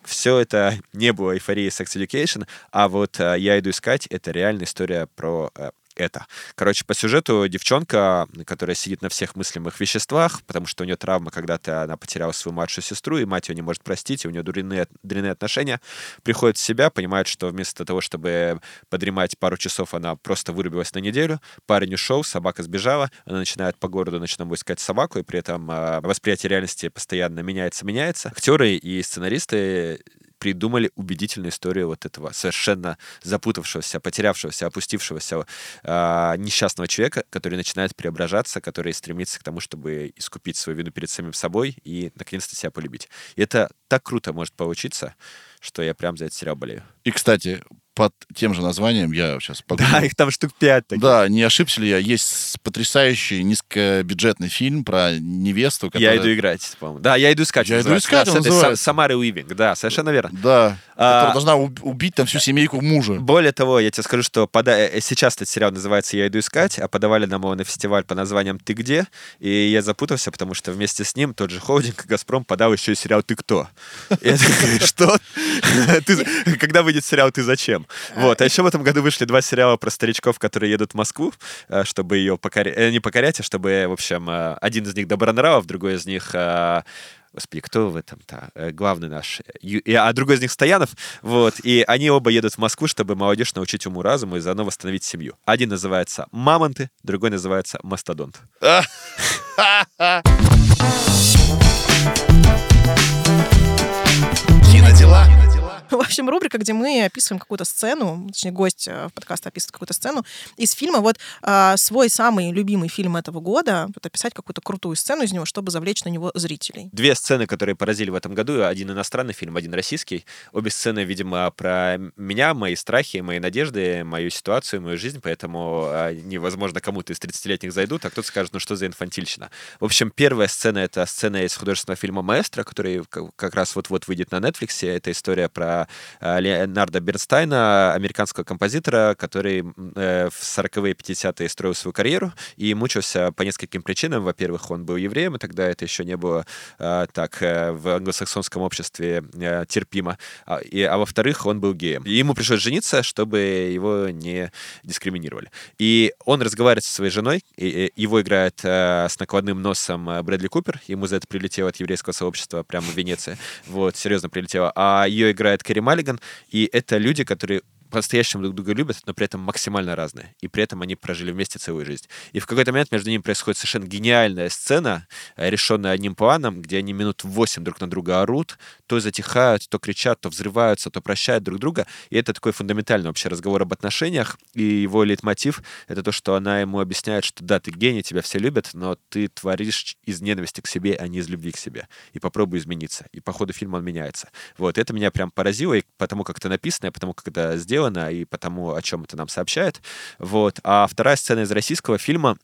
S4: Все это не было эйфорией Sex Education, а вот э, «Я иду искать» — это реальная история про э, это. Короче, по сюжету девчонка, которая сидит на всех мыслимых веществах, потому что у нее травма, когда-то она потеряла свою младшую сестру, и мать ее не может простить, и у нее дурные, дрянные отношения, приходит в себя, понимает, что вместо того, чтобы подремать пару часов, она просто вырубилась на неделю, парень ушел, собака сбежала, она начинает по городу ночному искать собаку, и при этом э, восприятие реальности постоянно меняется, меняется. Актеры и сценаристы придумали убедительную историю вот этого совершенно запутавшегося, потерявшегося, опустившегося а, несчастного человека, который начинает преображаться, который стремится к тому, чтобы искупить свою вину перед самим собой и наконец-то себя полюбить. И это так круто может получиться, что я прям за этот сериал болею.
S1: И, кстати, под тем же названием, я сейчас
S4: Да,
S1: погуглил.
S4: их там штук пять таких.
S1: Да, не ошибся ли я? Есть потрясающий низкобюджетный фильм про невесту,
S4: Я
S1: которая...
S4: иду играть, по-моему. Да, я иду искать.
S1: «Я иду искать»
S4: Да, Са-
S1: называется.
S4: Самарой Уивинг, да, совершенно верно.
S1: Да,
S4: А-
S1: которая должна уб- убить там всю семейку мужа.
S4: Более того, я тебе скажу, что пода- э, сейчас этот сериал называется «Я иду искать», а подавали нам его на фестиваль по названием «Ты где?», и я запутался, потому что вместе с ним тот же холдинг «Газпром» подал еще и сериал «Ты кто?». Я что? Когда выйдет сериал «Ты зачем?». Вот. А еще в этом году вышли два сериала про старичков, которые едут в Москву, э, чтобы ее покорять, не покорять, а чтобы, в общем, э, один из них Добронравов, другой из них э, Господи, кто в этом-то? Э, Главный наш. А другой из них Стоянов. Вот. И они оба едут в Москву, чтобы молодежь научить уму-разуму и заодно восстановить семью. Один называется «Мамонты», другой называется «Мастодонт».
S3: В общем, рубрика, где мы описываем какую-то сцену, точнее, гость э, в подкаста описывает какую-то сцену из фильма. Вот а, свой самый любимый фильм этого года, вот описать какую-то крутую сцену из него, чтобы завлечь на него зрителей.
S4: Две сцены, которые поразили в этом году. Один иностранный фильм, один российский. Обе сцены, видимо, про меня, мои страхи, мои надежды, мою ситуацию, мою жизнь, поэтому а, невозможно кому-то из 30-летних зайдут, а кто-то скажет, ну что за инфантильщина. В общем, первая сцена — это сцена из художественного фильма «Маэстро», который как раз вот-вот выйдет на Netflix. Это история про а, Леонарда Бернстайна, американского композитора, который э, в 40-е, 50-е строил свою карьеру и мучился по нескольким причинам. Во-первых, он был евреем, и тогда это еще не было а, так э, в англосаксонском обществе э, терпимо. А, и- а во-вторых, он был геем. И ему пришлось жениться, чтобы его не дискриминировали. И он разговаривает со своей женой, и, и его играет э, с накладным носом э, Брэдли Купер, ему за это прилетело от еврейского сообщества прямо в Венеции, вот, серьезно прилетело. А ее играет Кэрри Маллиган, и это люди, которые по-настоящему друг друга любят, но при этом максимально разные. И при этом они прожили вместе целую жизнь. И в какой-то момент между ними происходит совершенно гениальная сцена, э, решенная одним планом, где они минут восемь друг на друга орут, то затихают, то кричат, то взрываются, то прощают друг друга. И это такой фундаментальный вообще разговор об отношениях. И его лейтмотив — это то, что она ему объясняет, что да, ты гений, тебя все любят, но ты творишь из ненависти к себе, а не из любви к себе. И попробуй измениться. И по ходу фильма он меняется. Вот, это меня прям поразило, и потому как это написано, и потому как это сделано, и потому о чем это нам сообщает. Вот. А вторая сцена из российского фильма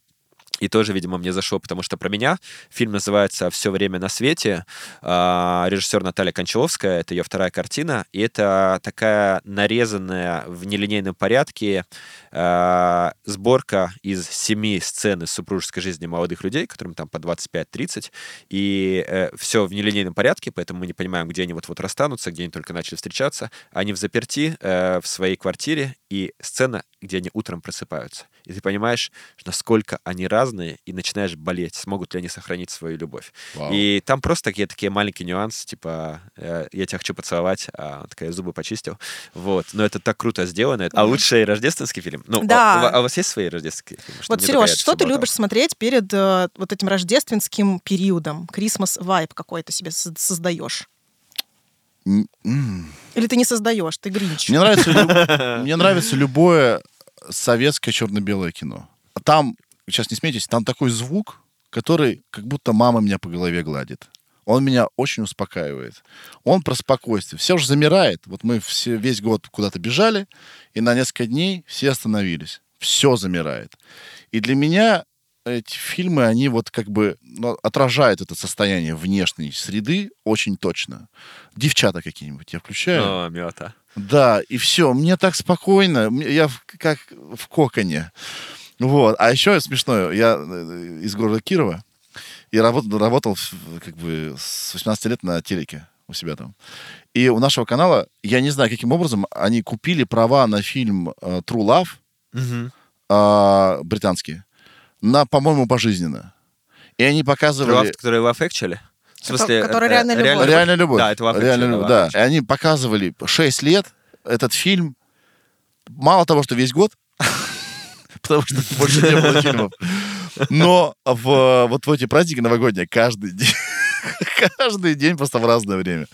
S4: и тоже, видимо, мне зашло, потому что про меня. Фильм называется «Все время на свете». А, Режиссер Наталья Кончаловская, это ее вторая картина. И это такая нарезанная в нелинейном порядке а, сборка из семи сцен из супружеской жизни молодых людей, которым там по 25-30. И все в нелинейном порядке, поэтому мы не понимаем, где они вот-вот расстанутся, где они только начали встречаться. Они в заперти э, в своей квартире, и сцена, где они утром просыпаются. И ты понимаешь, насколько они разные, и начинаешь болеть, смогут ли они сохранить свою любовь.
S1: Вау.
S4: И там просто такие, такие маленькие нюансы, типа, э, я тебя хочу поцеловать, а он такая, зубы почистил. Вот. Но это так круто сделано. А лучший рождественский фильм? Ну,
S3: Да.
S4: а, у ва- а у вас есть свои рождественские фильмы? Чтобы
S3: Вот, Сереж, что ты любишь смотреть перед э, вот этим рождественским периодом? Крисмас вайп какой-то себе со- создаешь? Или ты не создаешь, ты гринч?
S1: Мне нравится, мне нравится любое советское черно-белое кино. Там, сейчас не смейтесь, там такой звук, который как будто мама меня по голове гладит. Он меня очень успокаивает. Он про спокойствие. Все уже замирает. Вот мы все, весь год куда-то бежали, и на несколько дней все остановились. Все замирает. И для меня эти фильмы, они вот как бы ну, отражают это состояние внешней среды очень точно. Девчата какие-нибудь я включаю.
S4: О, мёта.
S1: Да, и все, мне так спокойно, я в- как в коконе. Вот. А еще смешное, я э, из города Кирова и работал, работал в- как бы с 18 лет на телеке у себя там. И у нашего канала, я не знаю, каким образом, они купили права на фильм э, True Love
S4: Мгм.
S1: э, британские на, по-моему, пожизненно. И они показывали...
S4: Love, который Love Actually? В смысле,
S3: который
S4: э,
S3: реальная любовь.
S1: Реальная любовь.
S4: Да, это Actually,
S1: Реальная любовь, да. И они показывали 6 лет этот фильм. Мало того, что весь год, потому что больше не было фильмов. Но в, вот в эти праздники новогодние каждый день, каждый день просто в разное время.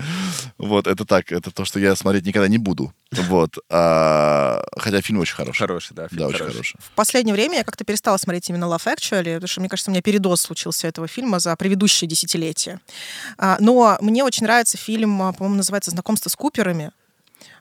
S1: Вот, это так, это то, что я смотреть никогда не буду. Вот. А, хотя фильм очень хороший.
S4: Хороший, да, фильм
S1: Да, очень
S4: хороший.
S1: хороший.
S3: В последнее время я как-то перестала смотреть именно Love Actually, потому что, мне кажется, у меня передоз случился этого фильма за предыдущее десятилетие. А, Но мне очень нравится фильм, а, по-моему, называется «Знакомство с Куперами».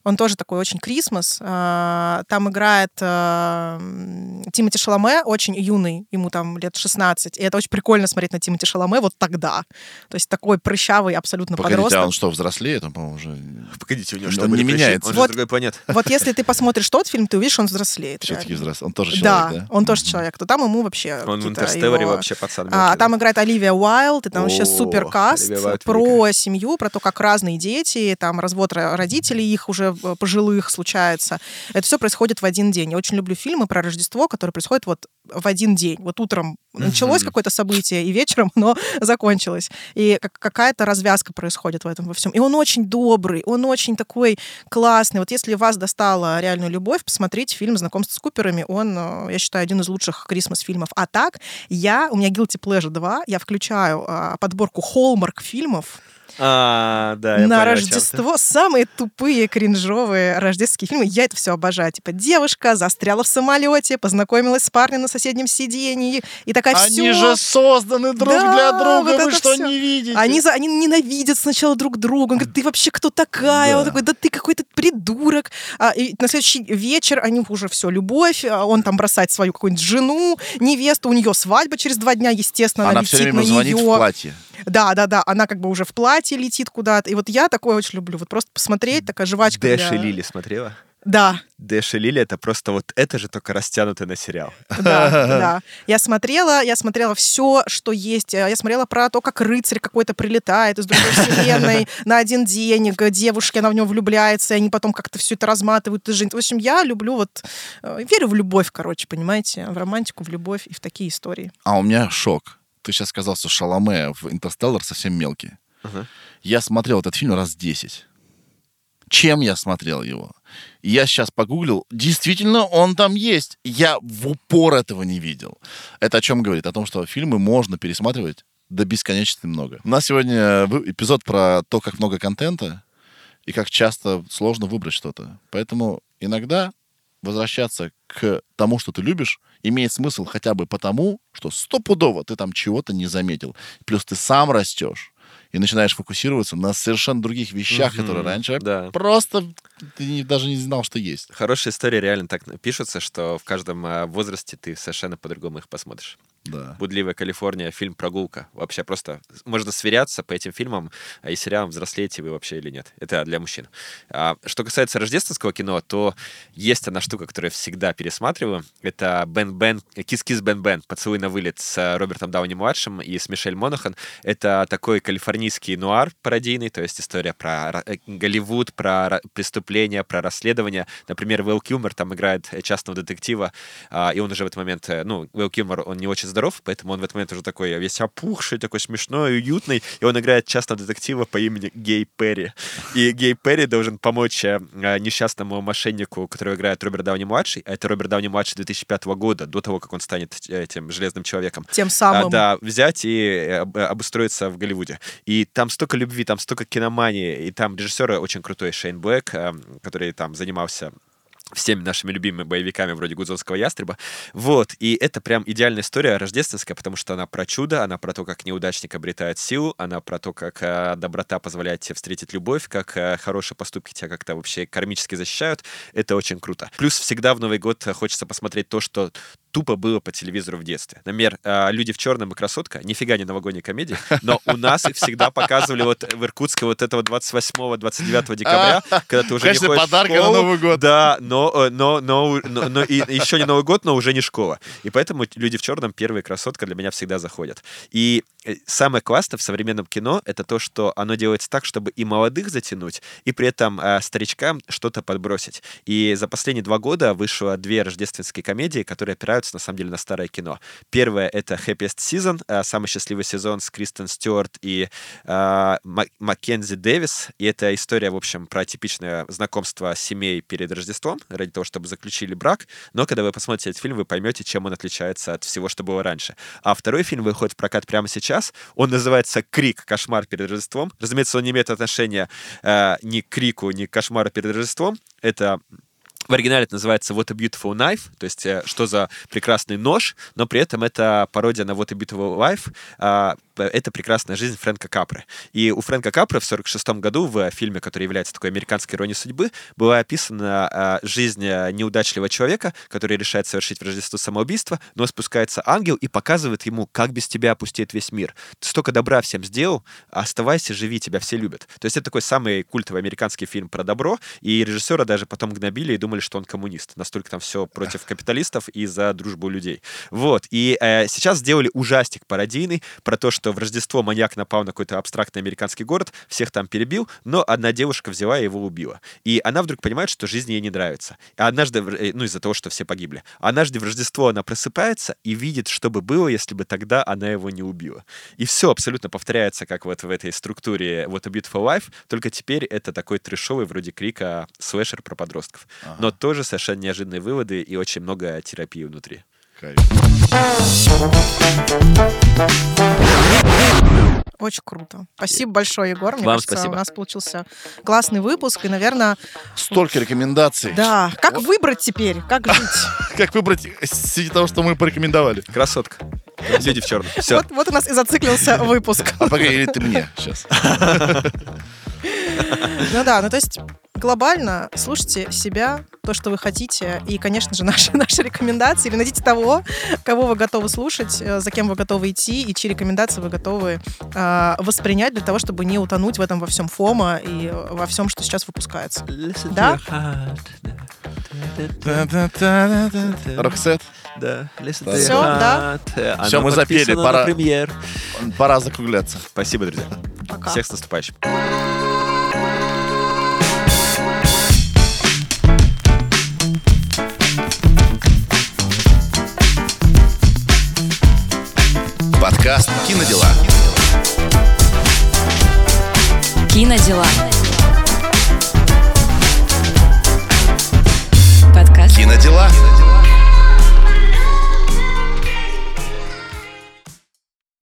S3: Он тоже такой очень Крисмас. А, Там играет а, м, Тимоти Шаломе, очень юный, ему там лет 16. И это очень прикольно смотреть на Тимоти Шаломе вот тогда. То есть такой прыщавый абсолютно
S1: Погодите,
S3: подросток.
S1: а он что, взрослеет? Он, по-моему, уже...
S4: Погодите, у него
S1: Он
S4: что,
S1: не
S4: были прыщи?
S1: меняется.
S4: Он
S3: Вот.
S4: другой планеты.
S3: Вот если ты посмотришь тот фильм, ты увидишь, он взрослеет.
S1: Все-таки взрослый. Он тоже
S3: Да,
S1: человек, да?
S3: он тоже человек. То там ему вообще
S4: Он в Интерстелларе
S3: его-
S4: вообще пацан.
S3: А, там
S4: да.
S3: играет Оливия Уайлд, и там вообще супер каст про семью, про то, как разные дети, там развод ро- родителей их уже э, пожилых случается. Это все происходит в один день. Я очень люблю фильмы про Рождество, которые происходят вот в один день. Вот утром началось какое-то событие, и вечером оно закончилось. И как- какая-то развязка происходит в этом во всем. И он очень добрый, он очень такой классный. Вот если вас достала реальную любовь, посмотрите фильм «Знакомство с Куперами». Он, э, я считаю, один из лучших Крисмас-фильмов. А так, я, у меня Guilty Pleasure 2, я включаю а, подборку Hallmark фильмов
S4: А, да, я
S3: на. Рождество. Самые тупые, кринжовые рождественские фильмы. Я это все обожаю. Типа, девушка застряла в самолете, познакомилась с парнем на соседнем сидении, и такая
S1: Они
S3: все.
S1: же созданы друг
S3: Да,
S1: для друга,
S3: вот
S1: вы что
S3: всё.
S1: не видите?
S3: Они, за, они ненавидят сначала друг друга. Он говорит, ты вообще кто такая?
S1: Да.
S3: Он такой, да ты какой-то придурок. А, и на следующий вечер они уже все, любовь. а Он там бросает свою какую-нибудь жену, невесту. У нее свадьба через два дня, естественно, она,
S1: Она все
S3: летит
S1: время
S3: на
S1: звонит
S3: нее.
S1: в платье.
S3: Да, да, да. Она как бы уже в платье летит куда-то. И вот я такое очень люблю. Вот просто посмотреть, такая жвачка.
S4: Дэш
S3: для-
S4: и Лили смотрела?
S3: Да,
S4: Дэш и Лили это просто вот это же только растянутый на сериал.
S3: да, да. Я смотрела, я смотрела все, что есть. Я смотрела про то, как рыцарь какой-то прилетает из другой вселенной на один день к девушке, она в него влюбляется, и они потом как-то все это разматывают и женят. В общем, я люблю вот... э, Верю в любовь, короче, понимаете? В романтику, в любовь и в такие истории.
S1: А у меня шок. Ты сейчас сказал, что Шаломе в «Интерстеллар» совсем мелкий.
S4: Ага.
S1: Я смотрел этот фильм раз 10. Чем я смотрел его? Я сейчас погуглил. Действительно, он там есть. Я в упор этого не видел. Это о чем говорит? О том, что фильмы можно пересматривать до бесконечности много. У нас сегодня вы- эпизод про то, как много контента и как часто сложно выбрать что-то. Поэтому иногда возвращаться к тому, что ты любишь, имеет смысл хотя бы потому, что стопудово ты там чего-то не заметил. Плюс ты сам растешь и начинаешь фокусироваться на совершенно других вещах,
S4: Мгм,
S1: которые раньше
S4: да.
S1: просто ты не- даже не знал, что есть.
S4: Хорошие истории реально так пишутся, что в каждом а, возрасте ты совершенно по-другому их посмотришь.
S1: Да.
S4: «Будливая Калифорния», фильм «Прогулка». Вообще просто можно сверяться по этим фильмам а и сериалам, взрослеете вы вообще или нет. Это для мужчин. А, что касается рождественского кино, то есть одна штука, которую я всегда пересматриваю. Это «Бен Бен», «Кис-кис Бен Бен», «Поцелуй на вылет» с а, Робертом Дауни-младшим и с Мишель Монахан. Это такой калифорнийский нуар пародийный, то есть история про э, Голливуд, про ра- преступления, про расследования. Например, Вэл Килмер там играет э, частного детектива, а, и он уже в этот момент, э, ну, Вэл Килмер, он не очень здоров, поэтому он в этот момент уже такой весь опухший, такой смешной, уютный, и он играет частного детектива по имени Гей Перри. И Гей Перри должен помочь э, несчастному мошеннику, который играет Роберт Дауни-младший, а это Роберт Дауни-младший 2005 года, до того, как он станет этим железным человеком.
S3: Тем
S4: А,
S3: самым.
S4: да, взять и об- обустроиться в Голливуде. И там столько любви, там столько киномании, и там режиссер очень крутой Шейн Блэк, э, который там занимался всеми нашими любимыми боевиками вроде Гудзонского ястреба. Вот, и это прям идеальная история рождественская, потому что она про чудо, она про то, как неудачник обретает силу, она про то, как э, доброта позволяет тебе встретить любовь, как э, хорошие поступки тебя как-то вообще кармически защищают. Это очень круто. Плюс всегда в Новый год э, хочется посмотреть то, что тупо было по телевизору в детстве. Например, э, «Люди в черном» и «Красотка» нифига не новогодняя комедия, но у нас их всегда показывали вот в Иркутске вот этого 28-29 декабря, когда ты уже
S1: Конечно,
S4: не ходишь в
S1: подарка на
S4: школу.
S1: Новый год.
S4: Да, но, э, но, но, но, но и еще не Новый год, но уже не школа. И поэтому «Люди в черном» первая красотка для меня всегда заходят. И самое классное в современном кино — это то, что оно делается так, чтобы и молодых затянуть, и при этом э, старичкам что-то подбросить. И за последние два года вышло две рождественские комедии, которые опираются, на самом деле, на старое кино. Первое — это «Happiest Season», э, самый счастливый сезон с Кристен Стюарт и э, Мак- Маккензи Дэвис. И это история, в общем, про типичное знакомство семей перед Рождеством, ради того, чтобы заключили брак. Но когда вы посмотрите этот фильм, вы поймете, чем он отличается от всего, что было раньше. А второй фильм выходит в прокат прямо сейчас. Он называется «Крик. Кошмар перед Рождеством». Разумеется, он не имеет отношения э, ни к крику, ни к кошмару перед Рождеством. Это в оригинале это называется What a Beautiful Knife, то есть э, что за прекрасный нож, но при этом это пародия на What a Beautiful Life. Это прекрасная жизнь Фрэнка Капры. И у Фрэнка Капры в 46 году в фильме, который является такой американской иронией судьбы, была описана а, жизнь а, неудачливого человека, который решает совершить в Рождество самоубийство, но спускается ангел и показывает ему, как без тебя опустеет весь мир. Ты столько добра всем сделал, оставайся, живи, тебя все любят. То есть это такой самый культовый американский фильм про добро, и режиссера даже потом гнобили и думали, что он коммунист. Настолько там все против капиталистов и за дружбу людей. Вот. И э, сейчас сделали ужастик пародийный про то, что в Рождество маньяк напал на какой-то абстрактный американский город, всех там перебил, но одна девушка взяла и его убила. И она вдруг понимает, что жизнь ей не нравится. А однажды, э, ну из-за того, что все погибли. Однажды в Рождество она просыпается и видит, что бы было, если бы тогда она его не убила. И все абсолютно повторяется, как вот в этой структуре вот a Beautiful Life, только теперь это такой трешовый вроде крика слэшер про подростков.
S1: Ага.
S4: Но тоже совершенно неожиданные выводы и очень много терапии внутри.
S1: Кайф.
S3: Очень круто. Спасибо большое, Егор. Мне
S4: Вам
S3: кажется,
S4: спасибо.
S3: у нас получился классный выпуск. И, наверное,
S1: Столько рекомендаций.
S3: да, как выбрать теперь, как жить?
S1: Как выбрать среди того, что мы порекомендовали?
S4: Красотка. Люди в черном. Все.
S3: Вот, вот у нас и зациклился выпуск.
S1: А погоди, или ты мне сейчас?
S3: Ну да, ну то есть глобально слушайте себя, то, что вы хотите, и, конечно же, наши, наши рекомендации, или найдите того, кого вы готовы слушать, э, за кем вы готовы идти, и чьи рекомендации вы готовы э, воспринять для того, чтобы не утонуть в этом во всем фома и во всем, что сейчас выпускается. Да?
S1: Роксет,
S4: Да, listen
S1: Да.
S4: оно
S1: мы запели, пора. пора закругляться.
S4: Спасибо, друзья.
S3: Пока.
S4: Всех с наступающим.
S1: Подкаст «Кинодела». Кинодела.